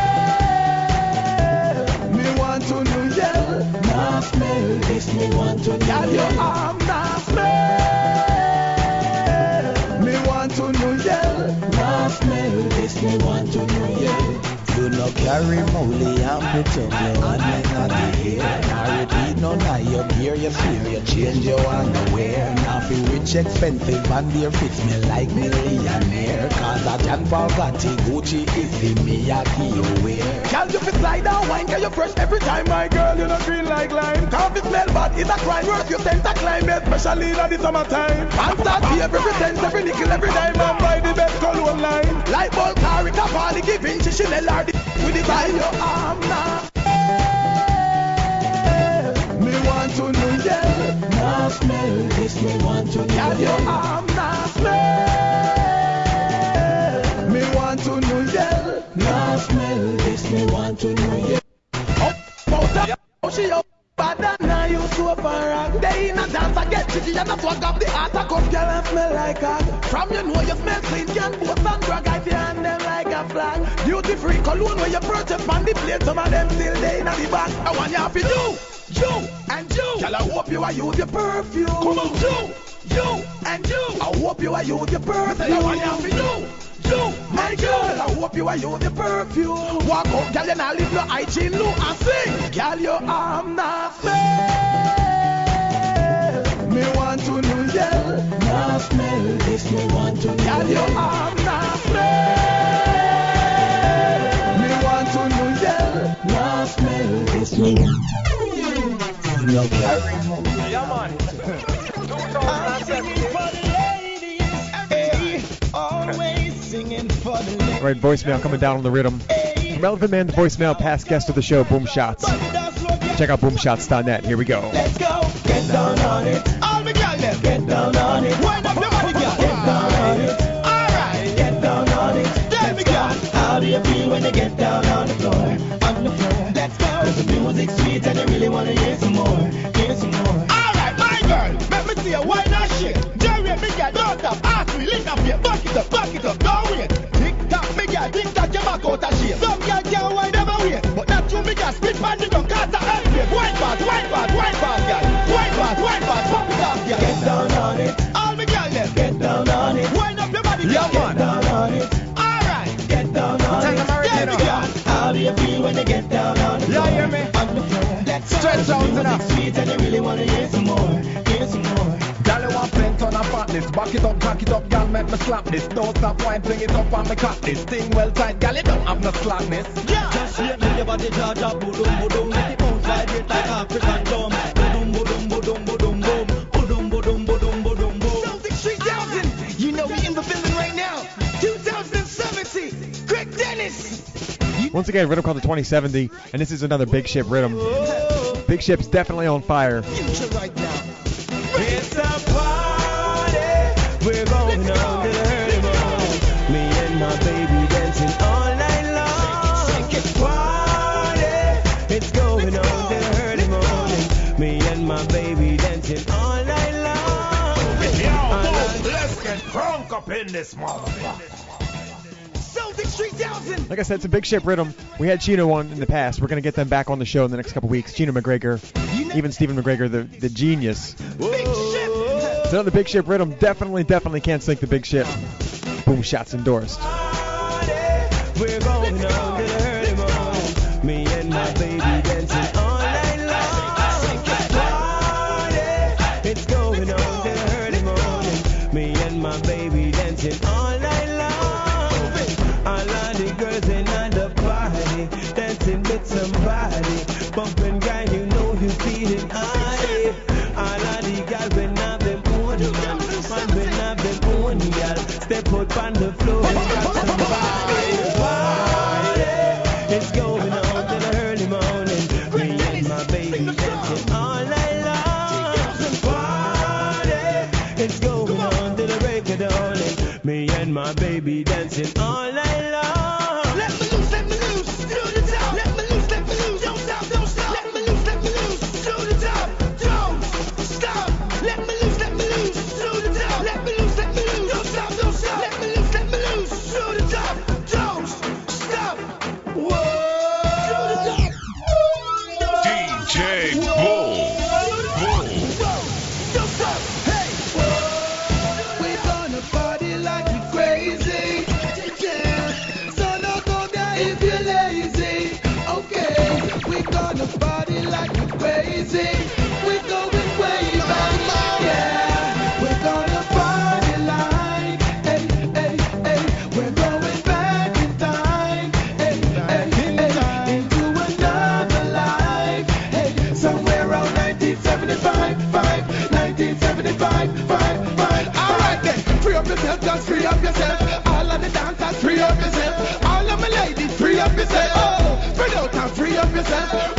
to know, yeah. Not smell. This me want to know. Girl, you have not smell. Me want to know, yeah. Not smell. This me want to know, yeah. You carry molly and me tongue you and me not the hair. Now repeat no lie, you gear, you fear, you change your underwear. Now feel rich, expensive, and dear fits me like millionaire. Cause a John Paul Gotti, Gucci is the Miyake you wear. Girl, you fit slide down wine, girl, you fresh every time, my girl, you know green like lime. Coffee smell bad, it's a crime, worth your sense of climb, especially in the summertime. Pants are tea, every pretense, every nickel, every dime, and buy the best cologne line. Light bulb, car, it a party, giving she Chanel or the with the tie your arm now. Me want to know, yeah, now smell this, me want to know, your arm dance, I get jiggy and I swag up the heart. I come girl and smell like hot. From you know you smell clean, can boast and brag. I hand them like a flag. Duty free cologne where you purchase on the plate. Some of them still they in the back. I want you to do, you and you. Girl, I hope you are use your perfume. Come on, you, you and you. I hope you are use your perfume. I want you to do. You, my girl, I hope you are use the perfume. Walk out, girl, and I leave your hygiene low and sing. Girl, your arm not smell. Me want to know, yeah. Now smell this, me want to know. Girl, your arm not smell. Me want to know, yeah. Now smell this, me want to know. No carry Yeah, man. I'm singing for the ladies, hey, always singing for the ladies. All right, voicemail coming down on the rhythm. From Elephant Man to voicemail, past guest of the show, Boom Shots. Check out boomshots.net. Here we go. Let's go. Get down on it. All the girls, them get down on it. Wind up your body, girl. Get down on it. All right, get down on it. Let me go. How do you feel when you get down on the floor? On the floor. Let's go. Cause the music's sweet and you really wanna hear some more. Hear some more. All right, my girl, let me see you wine that shit. Jerry, me girl, don't stop. Ask me, lick up here, buck it up, buck it up, don't wait. Tick tock, me girl, tick tock, your back out of shape. Some girl can't wine never wait, but that's you, me girl, split pan the ground, cause I help you. Wine fast, wine fast, wine fast, girl. Get down on it. All me girl, them. Get down on it. Wind up your body, girl. Get down on it. All right. Get down on Tell it. them already Yeah, girl. How do you feel when you get down on the floor? Let's. Stretch out enough. sweet and you really wanna hear some more. Hear some more. Girl, you want plenty on a fatness. Back it up, cock it up, girl, make me slap this. Don't stop wine, fling it up on me cock this. Thing well tight, girl, you don't have no slackness. Yeah. Just shake me your body, jaw, jaw, boodum, boodum. Make it bounce, vibrate like African drum. Once again, rhythm called the 2070, and this is another Big Ship rhythm. Big Ship's definitely on fire. Future right now. It's a party. We're going on to the early. Me and my baby dancing all night long. Party. It's going on to the early. Me and my baby dancing all night long. let's get drunk up in this motherfucker. Celtic 3000. Like I said, it's a Big Ship rhythm. We had Chino on in the past. We're going to get them back on the show in the next couple weeks. Chino McGregor, even Stephen McGregor, the, the genius. Big ship. So the Big Ship rhythm definitely, definitely can't sink the Big Ship. Boom shots endorsed. We're going on to the early morning. Me and my baby dancing my baby dancing all night long. Santa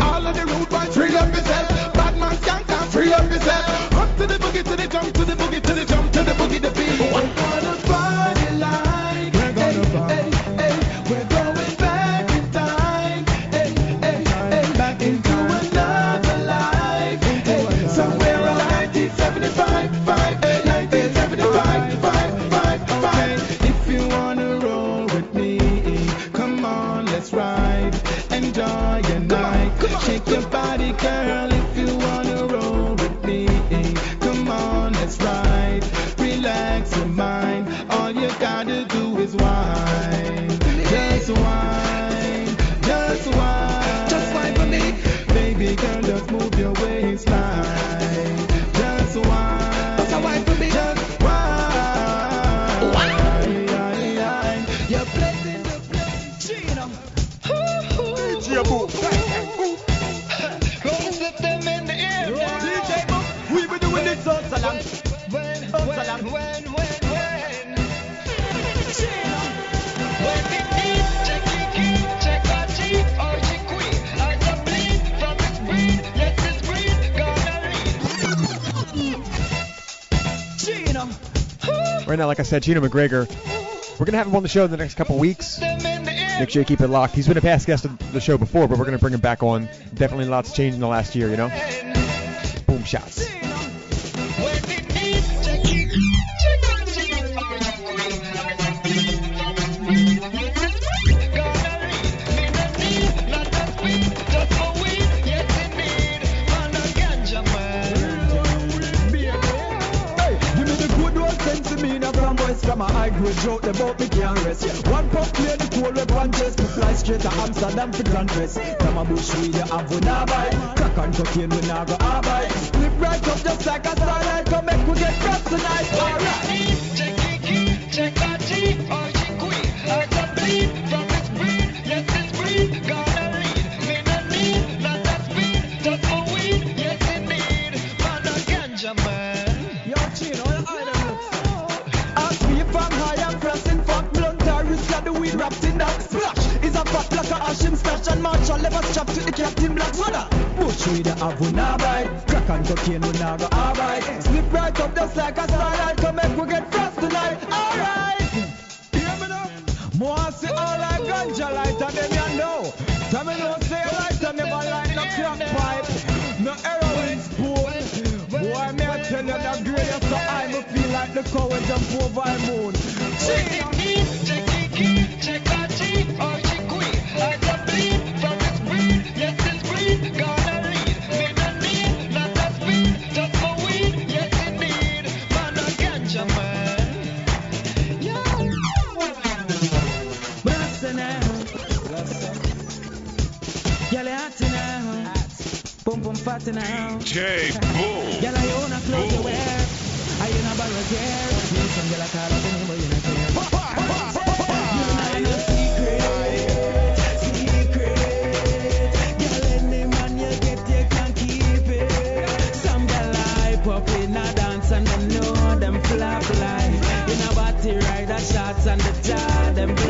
like I said, Chino McGregor. We're gonna have him on the show in the next couple weeks. Make sure you keep it locked. He's been a past guest of the show before, but we're gonna bring him back on. Definitely lots changed in the last year, you know. Boom shots. Amsterdam for Grand Press. From a bush weed you have we nah buy, crack and cocaine we nah go buy. And cocaine we nah go buy. Slip right up just like a starlight, come make we get frost tonight. Alright. Hear me now? More say all like ganja light and them you know. Tell me no say light and never light no crack pipe, no heroin spoon. Boy, me I tell you that grade so I me feel like the cow jump over the moon. Check it, check it, check out G or G queen. I just bleed from its breed, yes it's breed, gonna Boom, now. J Boom. Girl, I own a clothes you wear. I in a barrel care. You some girl I call up you not care. You know no secret, secret. Girl, any man you get, you can keep it. Some girl hype up in a dance and them know them flap like. In a body ride a shots and the jar, them black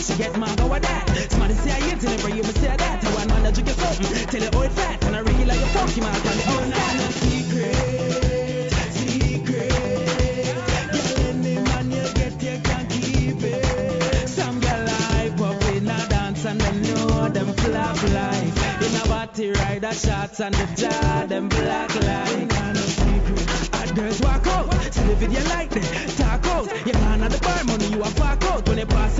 she get mad over that. Somebody say I ain't, never you me say that. I want man that you. Tell oh, it fat, and I really like your funky man. Fat. No secret, secret. Girl, any man you get, you can keep it. Some girl hype up in a dance and them know them flap like. In a body ride a shots and the jar, them black. Hot girls walk out, see the video like. Talk out, you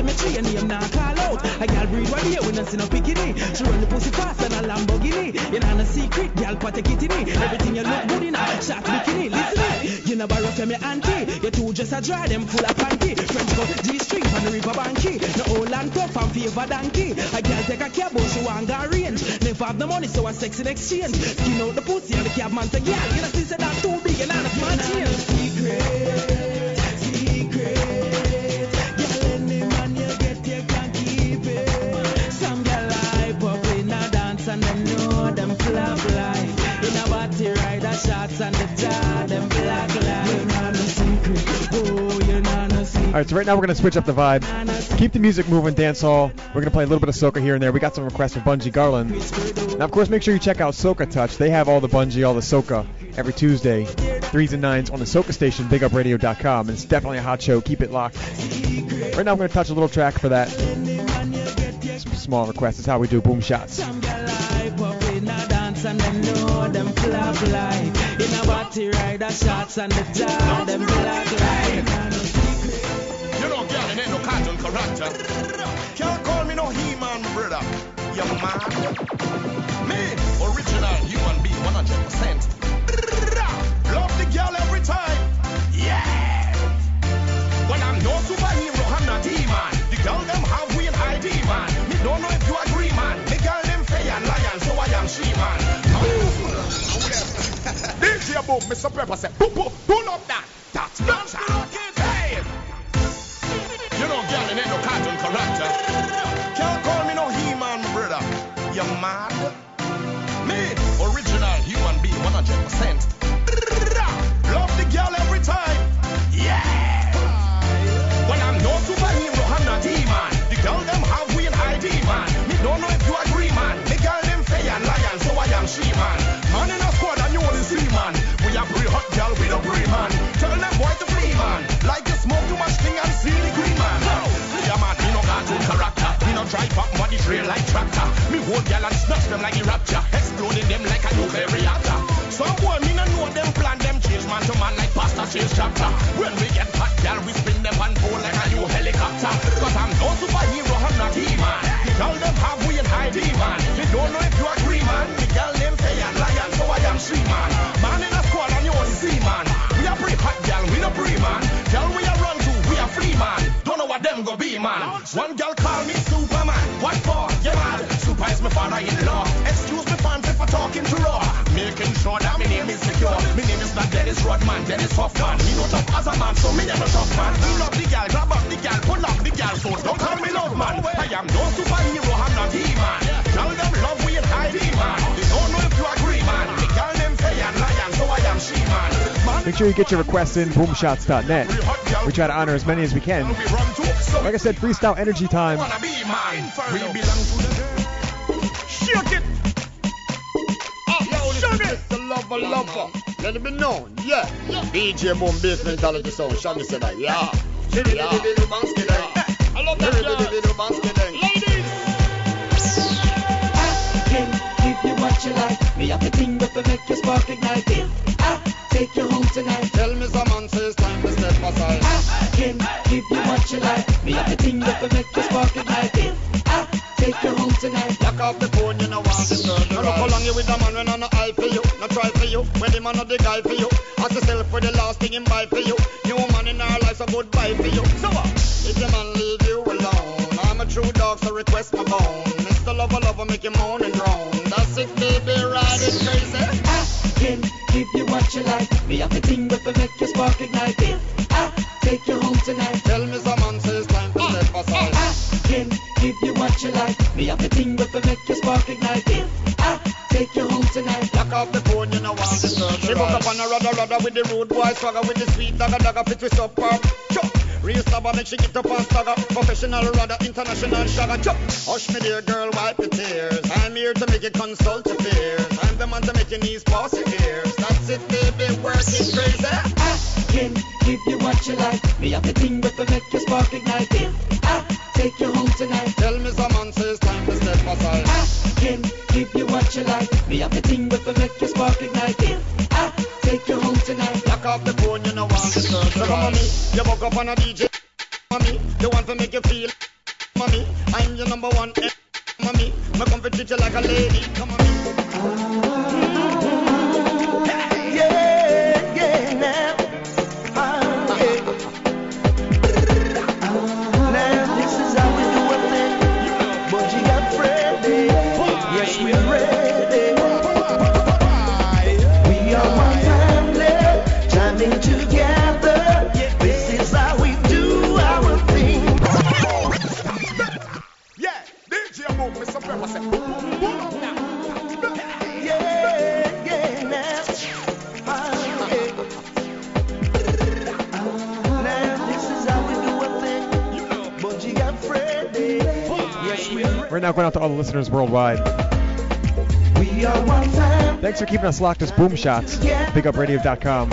When they pass cemetery, and name not call out. A girl breed one here, we not see no bikini. She run the pussy fast and a Lamborghini. You know no secret, girl put a kitty me. Everything you look good in a shot bikini. Listen, you never rock me auntie. You two just a dry them full of panty. French go G string on the river banky. No old and tough and favor donkey. A girl take a cab, but she want go range. Never have the money, so a sex in exchange. Skin out the pussy and the cab man say, girl, you know see that too big and not change. Secret, secret. A shots the jar, them black like. You know no secret, oh, you know no secret. All right, so right now we're gonna switch up the vibe, keep the music moving, dance hall. We're gonna play a little bit of soca here and there. We got some requests for Bunji Garlin. Now, of course, make sure you check out Soca Touch. They have all the Bunji, all the soca every Tuesday, threes and nines on the Soca station, BigUpRadio.com. And it's definitely a hot show. Keep it locked. Right now, I'm gonna touch a little track for that. Some small requests. It's how we do boom shots. hype up in a dance and them know them flap like In a body ride shots and the jar them black like You know, girl, it no cartoon character. Can't call me no He-Man, brother. young man. Me, original human being, 100%. Love the girl every time. Yeah. Well, I'm no superhero, I'm not demon. The girl them have Mr. Pepper said, pull, up that. That's dancer. Them like a rapture. Exploding them like a nuclear reactor. Some boy, me no know them plan, them change man to man like pasta change chapter. When we get hot, girl, we spin them and pull like a new helicopter. Cause I'm no superhero, I'm not he-man. The girl them have we in ID, man. Me don't know if you agree, man. The girl them say and lion, so I am she, man. Man in a squad and you only see, man. We are pretty hot, girl, we no free, man. Girl, we are run to, we are free, man. Don't know what them go be, man. One girl call me Superman. Super is my father-in-law. Excuse me, fans, if I'm talking to raw. Making sure that my name is secure. My name is not Dennis Rodman, Dennis Hoffman. Me no tough as a man, so me never tough man. The girl, grab up the girl, pull up the girl, so don't call me love man. I am no superhero, I'm not he-man. Tell them love we in man. They don't know if you agree, man. The them say and lion, so I am she, man. Man, Make sure you get your requests in boomshots.net. We try to honor as many as we can. Like I said, freestyle energy time. Mr. Lover Lover. Let it be known, yeah. DJ Boom Bassmentality Sound. Shaggy said that, yeah. Yeah. I love that, yeah. Ladies. I can give you what you like. Me have the thing that will make your spark ignite. If I take you home tonight. Tell me some man says time to step aside. I can give you what you like. Me have the thing that will make your spark ignite. If I take you home tonight. Lock off the phone, you know want this girl to No ride. look how long you with a man when I no eye for you, no try for you. When the man the guy for you, ask yourself for the last thing him buy for you. You a man in our life, so goodbye for you. So what? If your man leave you alone, I'm a true dog, so request my bone. Mr. Lover, lover, make you moan and groan. That's it, baby, ride it crazy. I can give you what you like. Me have the thing that will make your spark ignite. If I ah, take you home tonight. Tell me some man says time to step aside. I can give you what you like. Me have the thing that will make your spark ignite. If I ah, take you home tonight. Lock off the She woke up on a rudder rudder with the rude boy swagger with the sweet dagger dagger fit twist up her. Chop. Real stabber make she get up and stagger. Professional rudder, international shagger. Chop. Hush me dear girl, wipe your tears. I'm here to make you consult your fears. I'm the man to make your knees pass your ears. That's it, baby, work it crazy. I can give you what you like. Me have the thing that will make your spark ignite. If I take you home tonight. Tell me some man says time to step aside. I can give you what you like. Me have the thing that will make your spark ignite. If I take you home tonight. Lock off the phone, you know want this girl to So come on me, you woke up on a DJ. Mommy, you want to make you feel. Mommy, I'm your number one. eh, Mommy, me come to treat you like a lady. Come on. Me. Yeah, yeah, now. Right now, going out to all the listeners worldwide. We are one family. Thanks for keeping us locked as Boom Shots. BigUpRadio.com.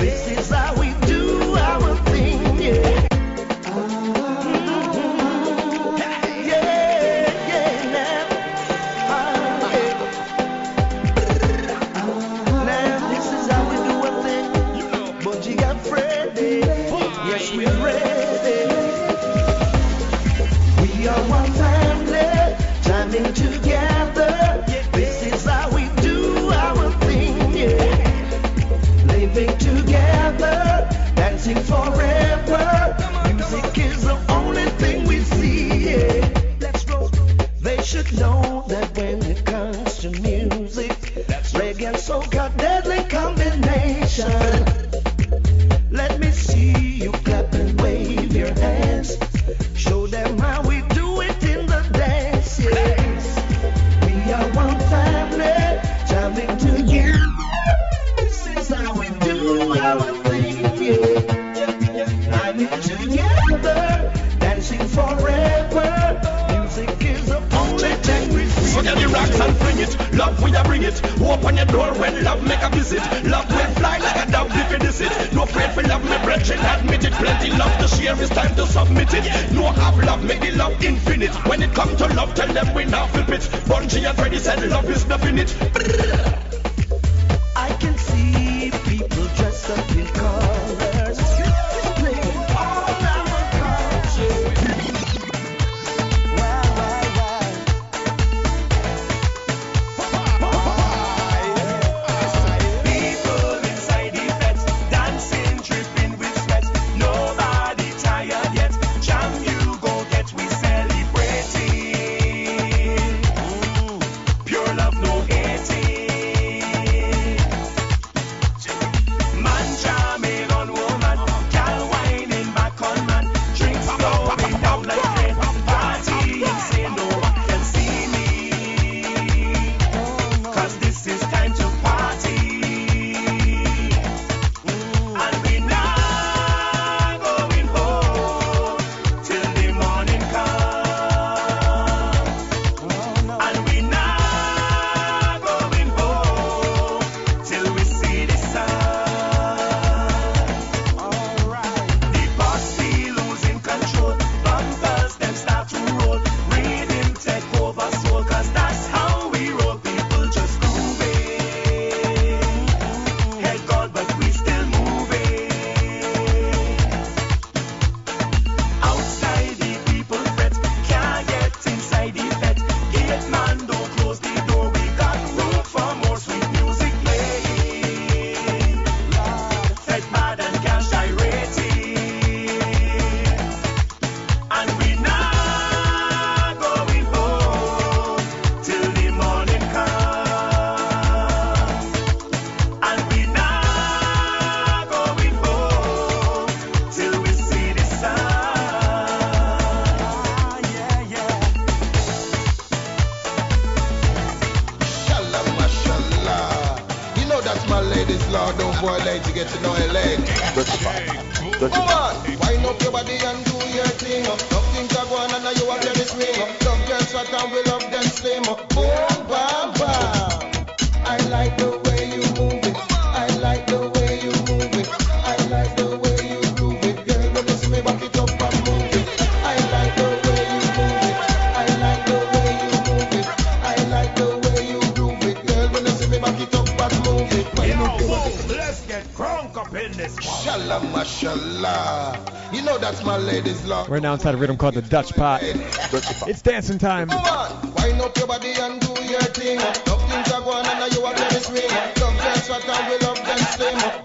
Mashallah, mashallah. You know that's my lady's love. Right now inside a rhythm called the Dutch Pot. it's dancing time. Come on, why not your body and do your thing? Love things are going and you are getting swing. Love dance what I will love.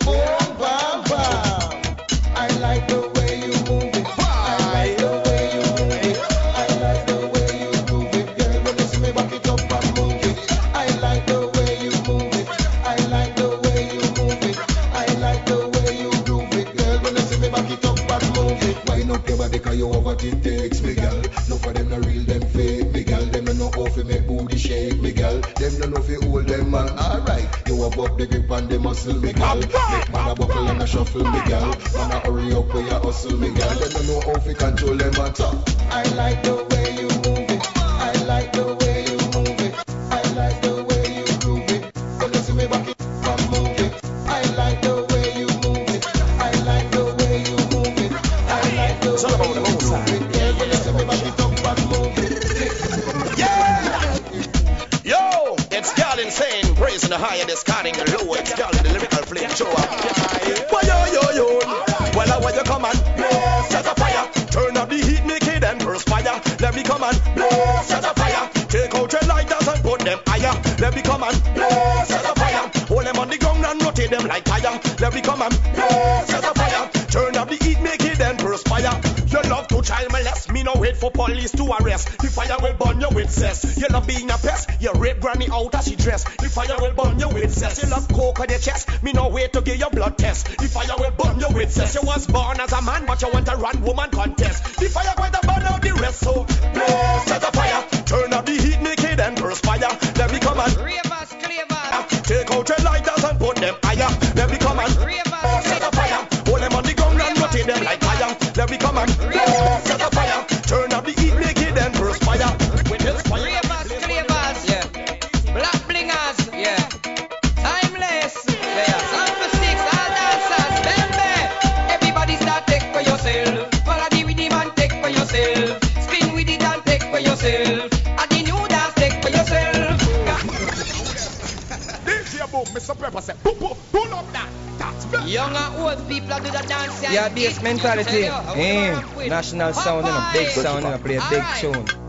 Boom, bam, bam. I like the up the grip and the muscle, me girl. Make man a buckle and a shuffle, me girl. Man a hurry up, we a hustle, me girl. They don't know how to control them matter. I like the brutality. National sound and a big sound and I play a big tune.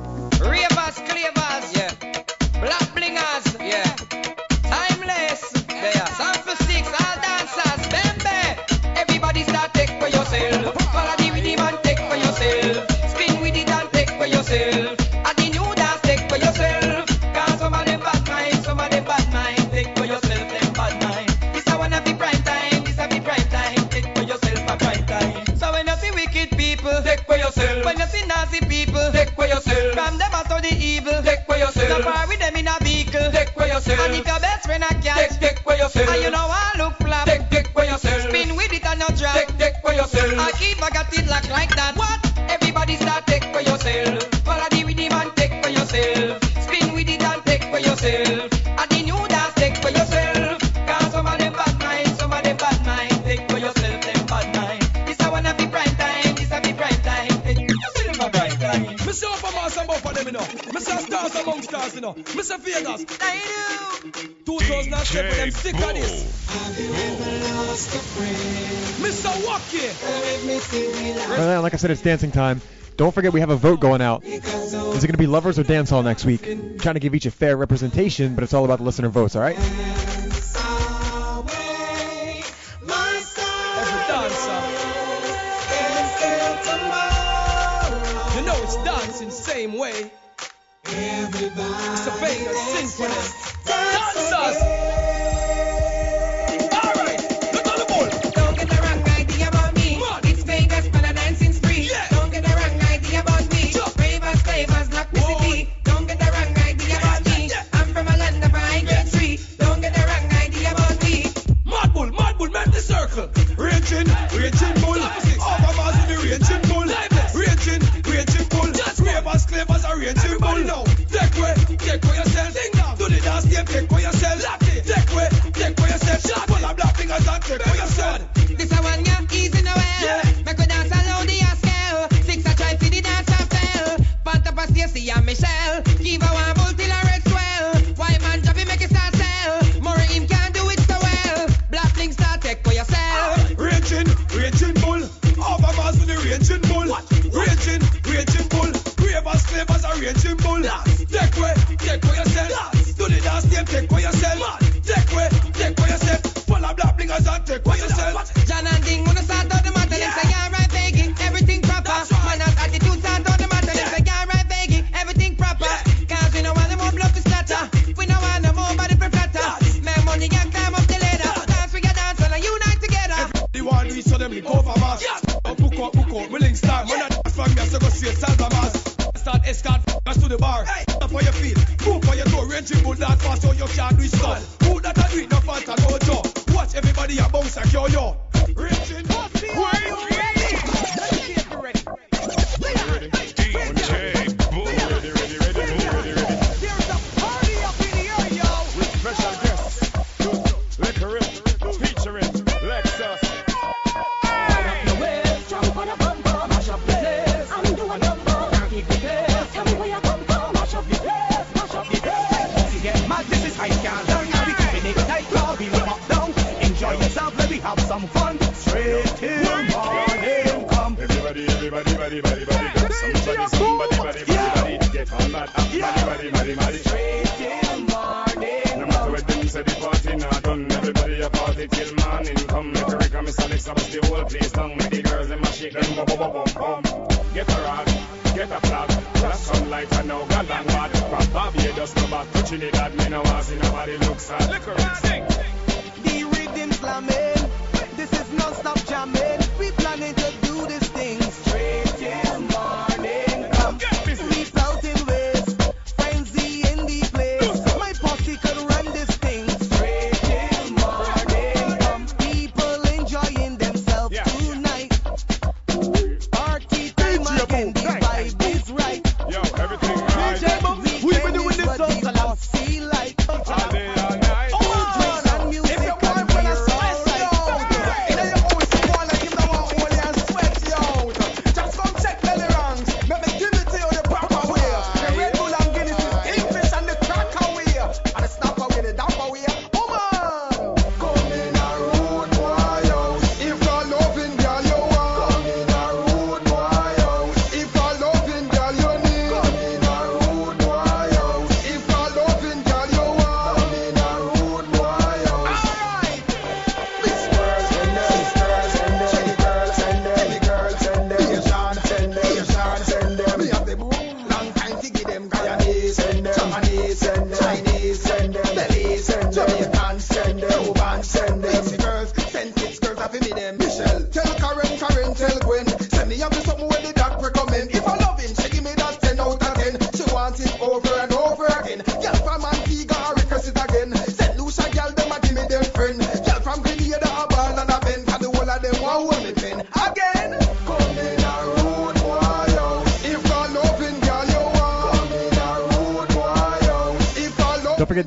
Right now, like I said, it's dancing time. Don't forget we have a vote going out. Is it going to be lovers or dance hall next week? I'm trying to give each a fair representation, but it's all about the listener votes, all right?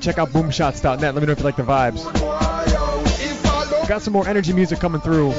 check out boomshots.net. Let me know if you like the vibes. Got some more energy music coming through.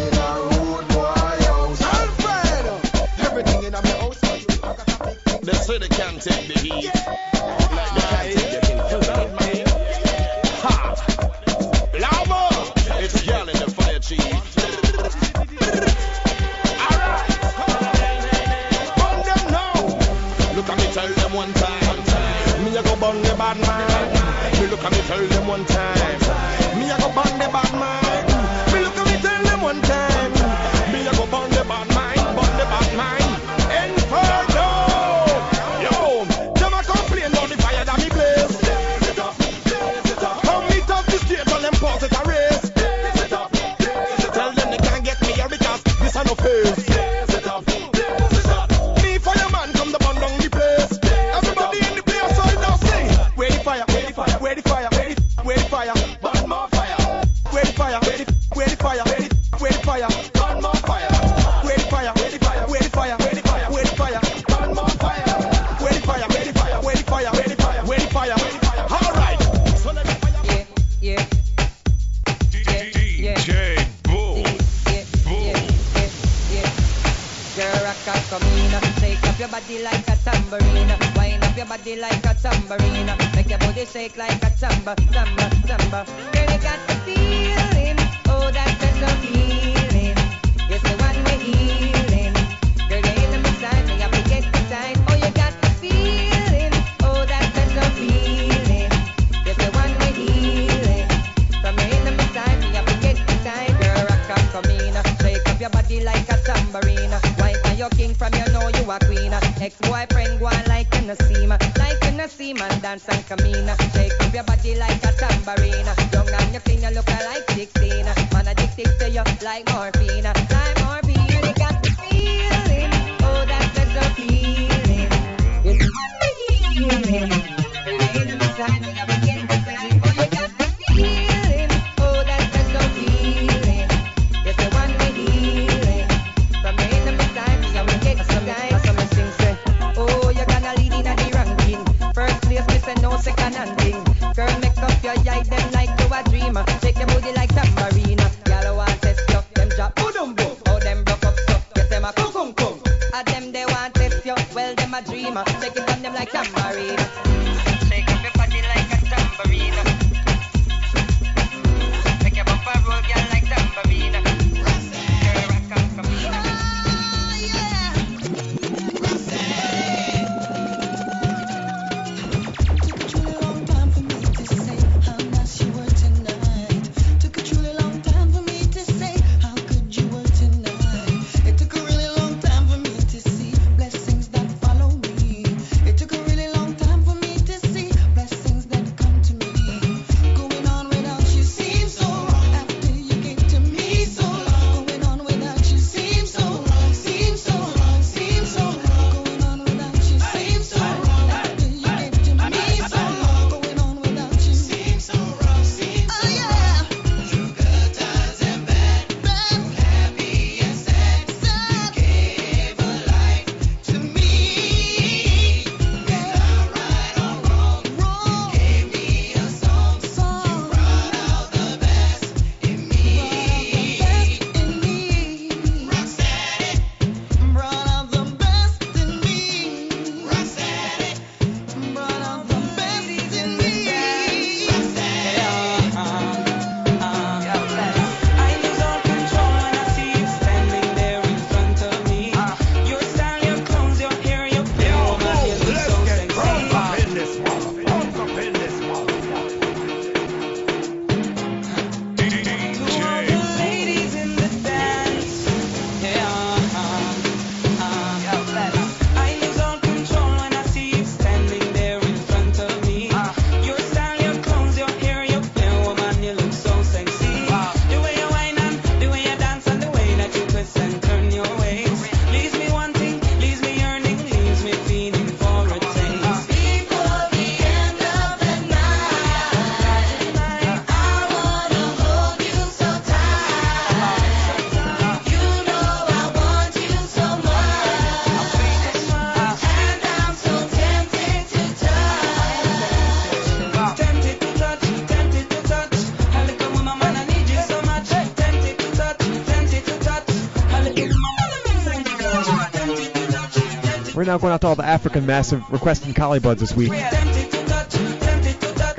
Now going out to all the African massive requesting Collie Buddz this week. Got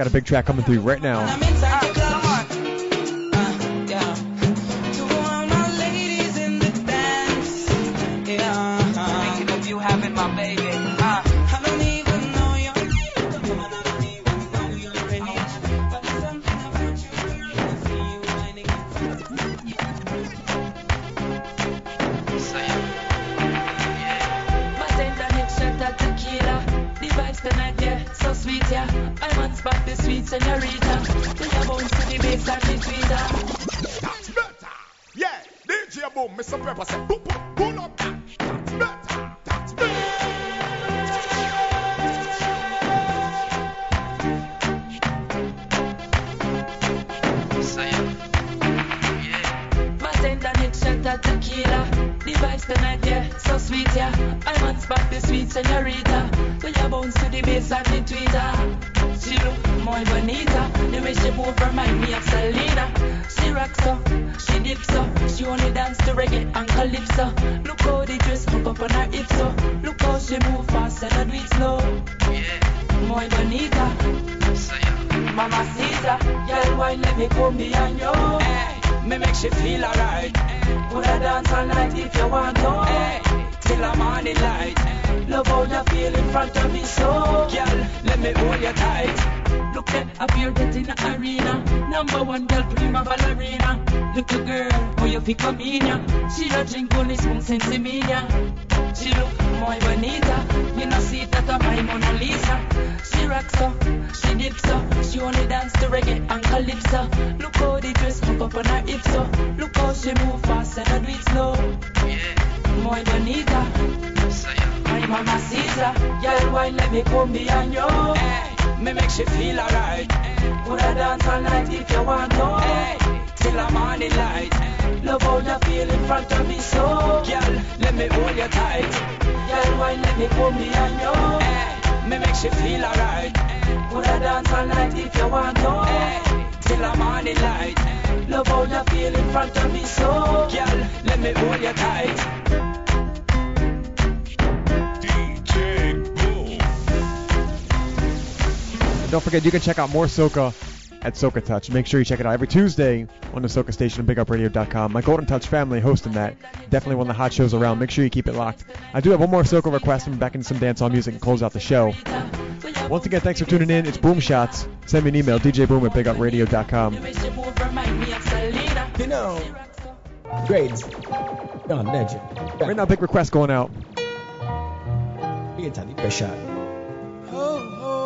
a big track coming through right now. Number one girl, prima ballerina. Little girl, how you feel come in ya? She don't drink only spoon ya. She look muy bonita. You know see that I'm my Mona Lisa. She rocks so, she dips so. She only dance to reggae and calypso. Look how the dress hook up on her hips so. Look how she move fast and I do it slow. Muy bonita. My mama Caesar, girl, why let me come behind you? Hey, me make she feel alright. Would I dance all night if you want to? Hey, till the morning light. Love how you feel in front of me, so girl, let me hold you tight. Girl, why let me come behind you? Hey, me make she feel alright. Would I dance all night if you want to? Hey, till the morning light. Love how you feel in front of me, so girl, let me hold you tight. And don't forget, you can check out more Soca at Soca Touch. Make sure you check it out every Tuesday on the Soca station at BigUpRadio.com. My Golden Touch family hosting that. Definitely one of the hot shows around. Make sure you keep it locked. I do have one more Soca request. I'm back into some dancehall music and close out the show. Once again, thanks for tuning in. It's Boom Shots. Send me an email, djboom at BigUpRadio.com. You know, grades. No, legend. Right now, big request going out. Italy pressure.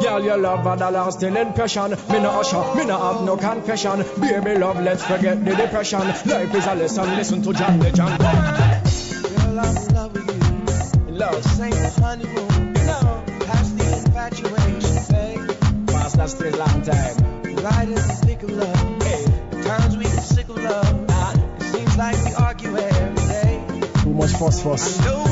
Girl, your love a lasting impression. Me no usher, me no have no confession. Baby love, let's forget the depression. Life is a lesson, listen to John Legend. Girl, I'm in love with you. In love. A honeymoon. You know, Past the infatuation, babe. past that still long time. Right in the thick of love. Hey, Times we get sick of love. Ah. It seems like we argue every day. too much fuss. I know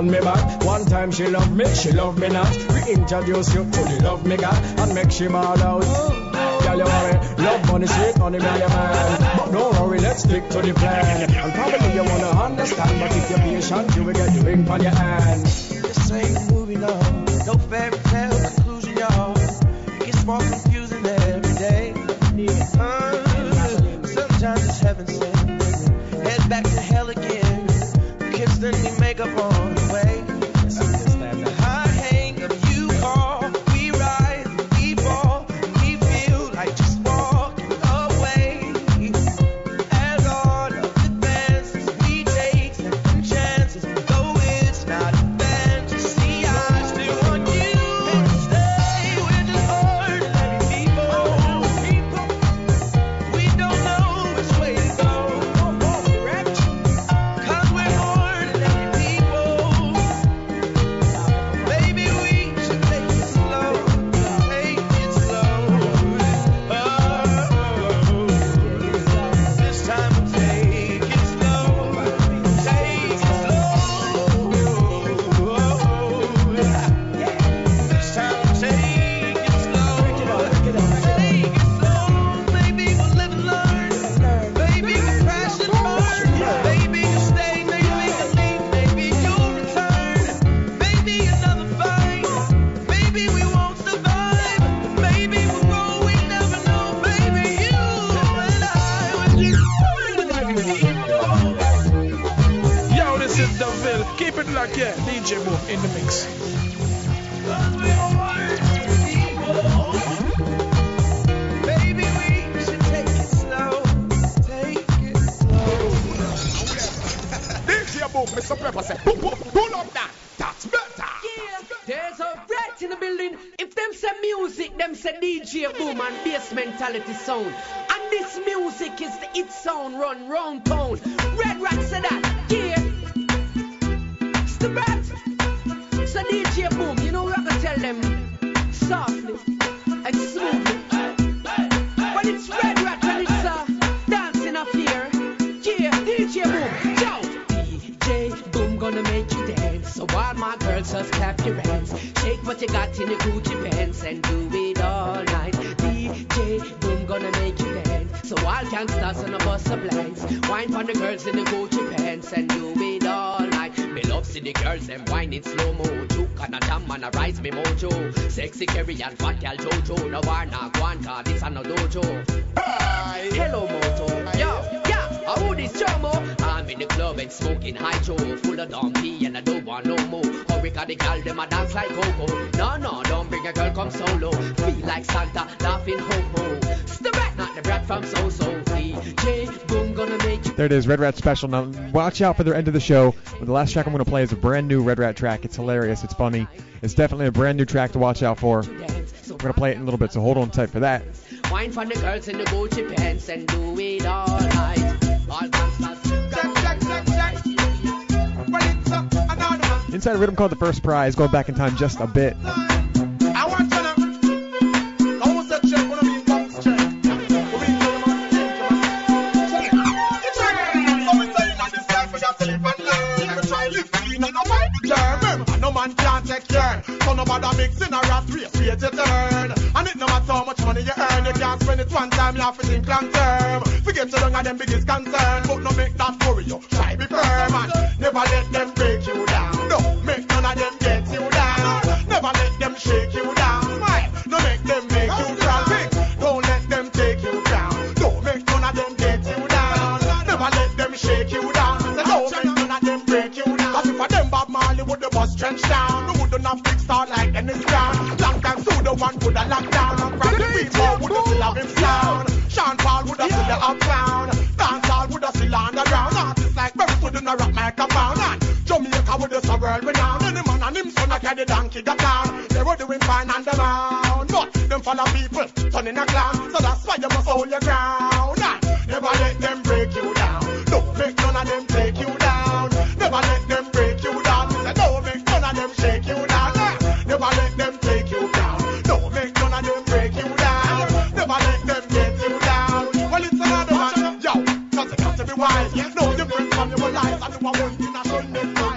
love me back. One time she love me, she love me not. We Reintroduce you to the love got and make she ball out. Girl, you worry, love money, sweet money, your man. But don't worry, let's stick to the plan. And probably you wanna understand, but if you're patient, you will get the ring on your hand. This ain't movie, no. No fairy tale conclusion, y'all. It gets more confusing every day. Uh, sometimes it's heaven sent. Head back to hell again. Kiss we make up on is Red Rat Special. Now, watch out for the end of the show. The last track I'm going to play is a brand new Red Rat track. It's hilarious. It's funny. It's definitely a brand new track to watch out for. We're going to play it in a little bit, so hold on tight for that. Wine the girls in the Gucci pants and do it Inside a rhythm called The First Prize, going back in time just a bit. So no bother mixing a rat race, wait your turn. And it no matter how much money you earn, you can't spend it one time, you have to think long term. Forget your long and them biggest concern, but no make that worry you. Try be firm and never let them break you down. No, make none of them get you down. Never let them shake you down. uptown. Dance all with us still on the ground. Artists like Berry put in a rock microphone. And Jamaica with the world renowned. Any man and him son a carry donkey got down. They were doing fine on the mound. But them follow people, son in a clown. to catch every while. Know the bring from your life and you are wanting to shun them.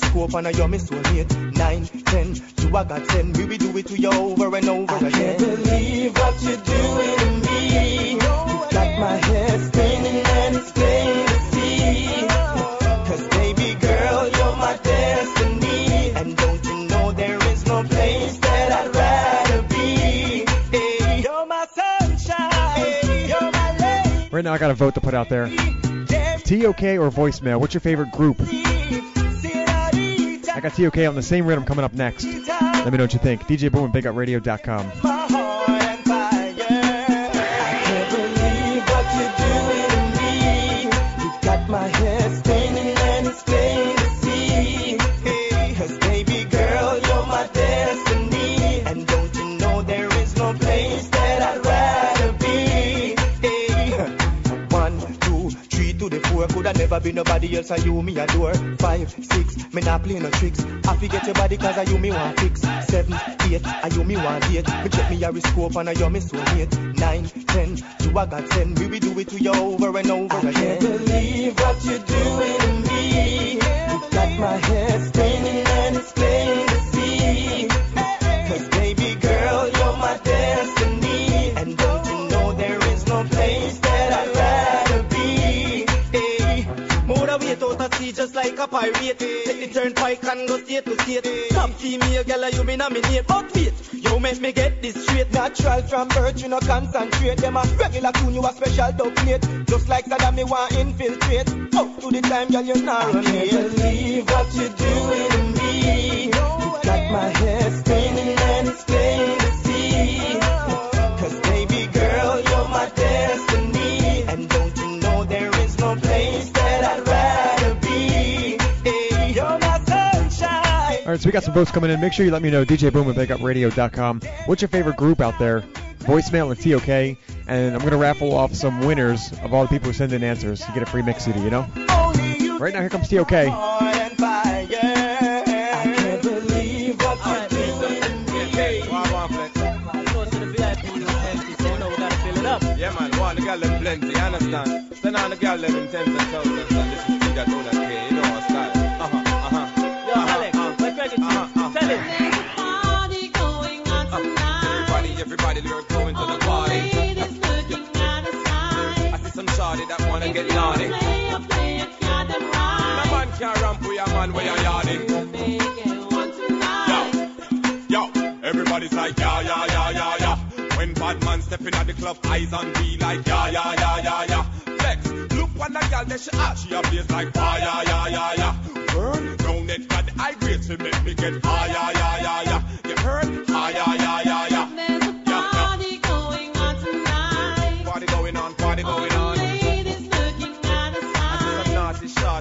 Me check me horoscope and I you me soulmate. Nine, ten, you a got ten. We will do it to you over and over again. I can't believe what you're doing to me. You got my head spinning and it's plain to see. Cause baby girl, you're my destiny. And don't you know there is no place that I'd rather be? Hey, you're my sunshine. You're my lady. Right now, I got a vote to put out there. TOK or voicemail? What's your favorite group? TOK on the same rhythm coming up next. Let me know what you think. DJ Boom BigUpRadio.com. be nobody else. I you me adore. Five, six, me not play no tricks. I forget your body cause I you me want fix. Seven, eight, I you me want date. Me check me horoscope and I you me so soulmate. Nine, ten, you a got ten. We do it to you over and over again. I can't believe what you're doing to me. You got my head pirate. Take the turnpike and go state to state. Top female girl, you me nominate. But wait, you make me get this straight. Natural from birth, you no concentrate. Them a regular tune, you a special dub plate. Just like Saddam, me want infiltrate. Up to the time, girl, you not run I can't believe what you're doing to me. You got my head spinning and it's plain to see. Cause baby girl, you're my destiny. All right, so we got some votes coming in. Make sure you let me know. DJ Boom at BigUpRadio.com. What's your favorite group out there? Voicemail and TOK. And I'm going to raffle off some winners of all the people who send in answers. You get a free mix CD, you know? Right now, here comes TOK. I can't believe what you're doing to me. Yeah, man, one, the girl them plenty, understand? Send on the girl them in tens and thousands, wanna get naughty. No man can ramp with a man where you're yarding. Yo, yo, everybody's like, yeah, yeah, yeah, yeah, yeah. When bad man stepping at the club, eyes on me like, yeah, yeah, yeah, yeah, yeah. Flex, look what the girl that she at, she a blaze like fire, yeah, yeah, yeah, yeah. Burn, down it, got the high grade to make me get high, yeah, yeah, yeah, yeah. You heard? High, yeah, yeah, yeah, yeah.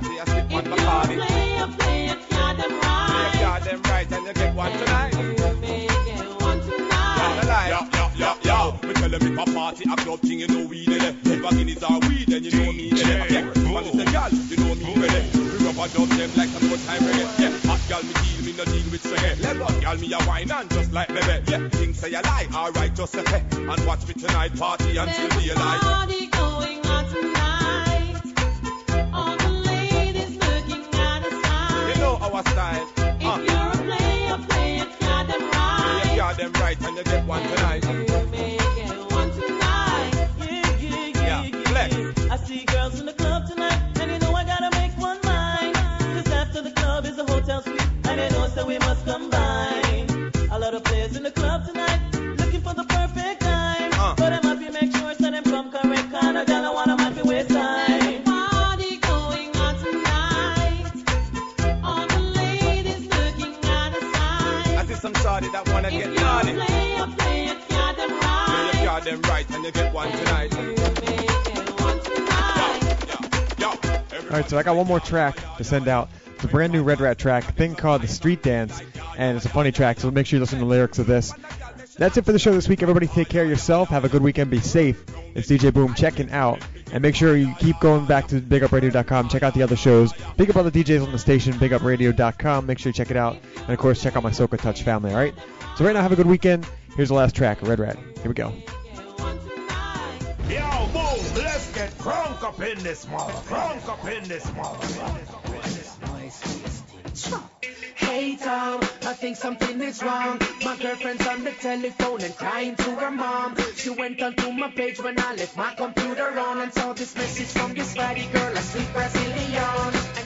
Naughty shorty, I sip on Bacardi. Play a play a card them right. Play a card them right, and you get one tonight. Yo, yo, yo, yo. Me tell them if a party, a club thing, you know we did it. If a Guinness or weed, then you know me did it. Yeah, man, listen, girl, you know me ready. We rub a dub them like some good time reggae. Yeah, hot girl, me deal, me no deal with reggae. Let up, girl, me a wine and just like baby. Yeah, things say a lie, alright, just a pet. And watch me tonight, party until daylight. Party going on know our style. If Uh, you're a player, play it, right. you got them right and you get one tonight. One tonight. Yeah, yeah, yeah, flex. I see girls in the club tonight, and you know I gotta make one mine. Cause after the club is a hotel suite, and you know so we must combine. A lot of players in the club tonight, looking for the perfect some shawty that wanna if get naughty. Play, you play them right. Them right and you get one tonight. All right, so I got one more track to send out. It's a brand new Red Rat track, thing called The Street Dance, and it's a funny track, so make sure you listen to the lyrics of this. That's it for the show this week, everybody. Take care of yourself. Have a good weekend. Be safe. It's DJ Boom checking out. And make sure you keep going back to bigupradio.com. Check out the other shows. Big up all the DJs on the station, bigupradio.com. Make sure you check it out. And, of course, check out my Soca Touch family, all right? So right now, have a good weekend. Here's the last track, Red Rat. Here we go. Yo, boom, let's get crunk up in this. Crunk up in this. Hey, Tom. I think something is wrong. My girlfriend's on the telephone and crying to her mom. She went onto my page when I left my computer on and saw this message from this pretty girl, a sweet Brazilian.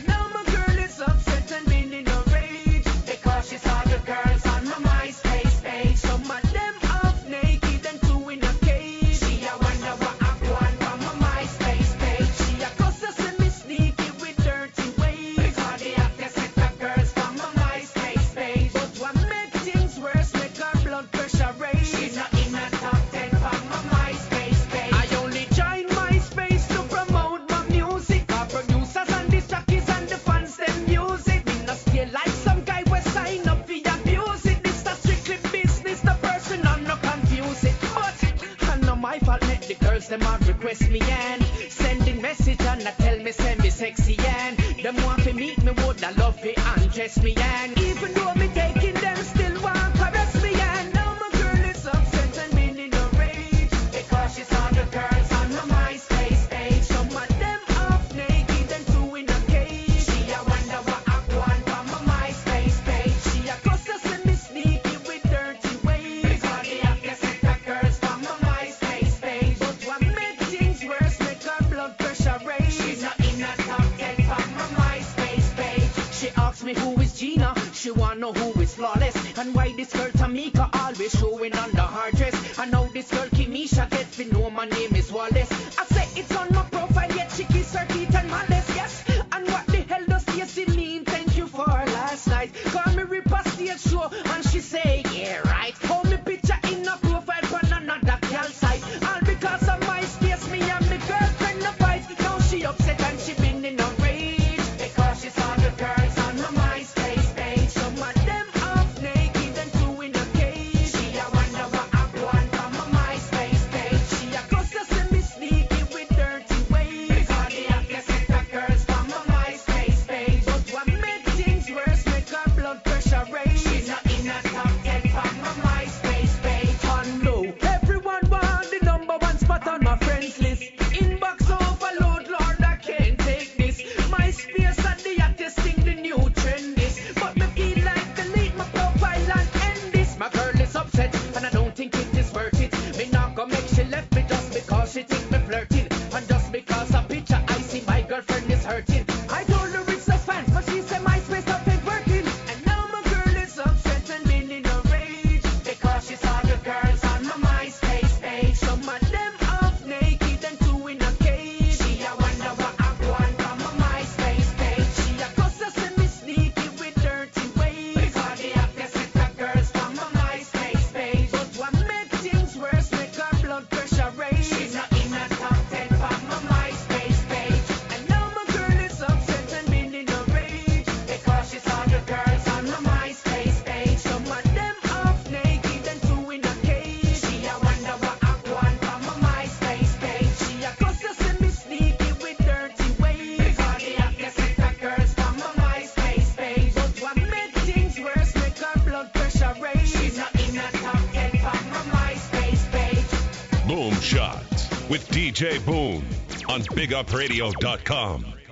on bigupradio.com.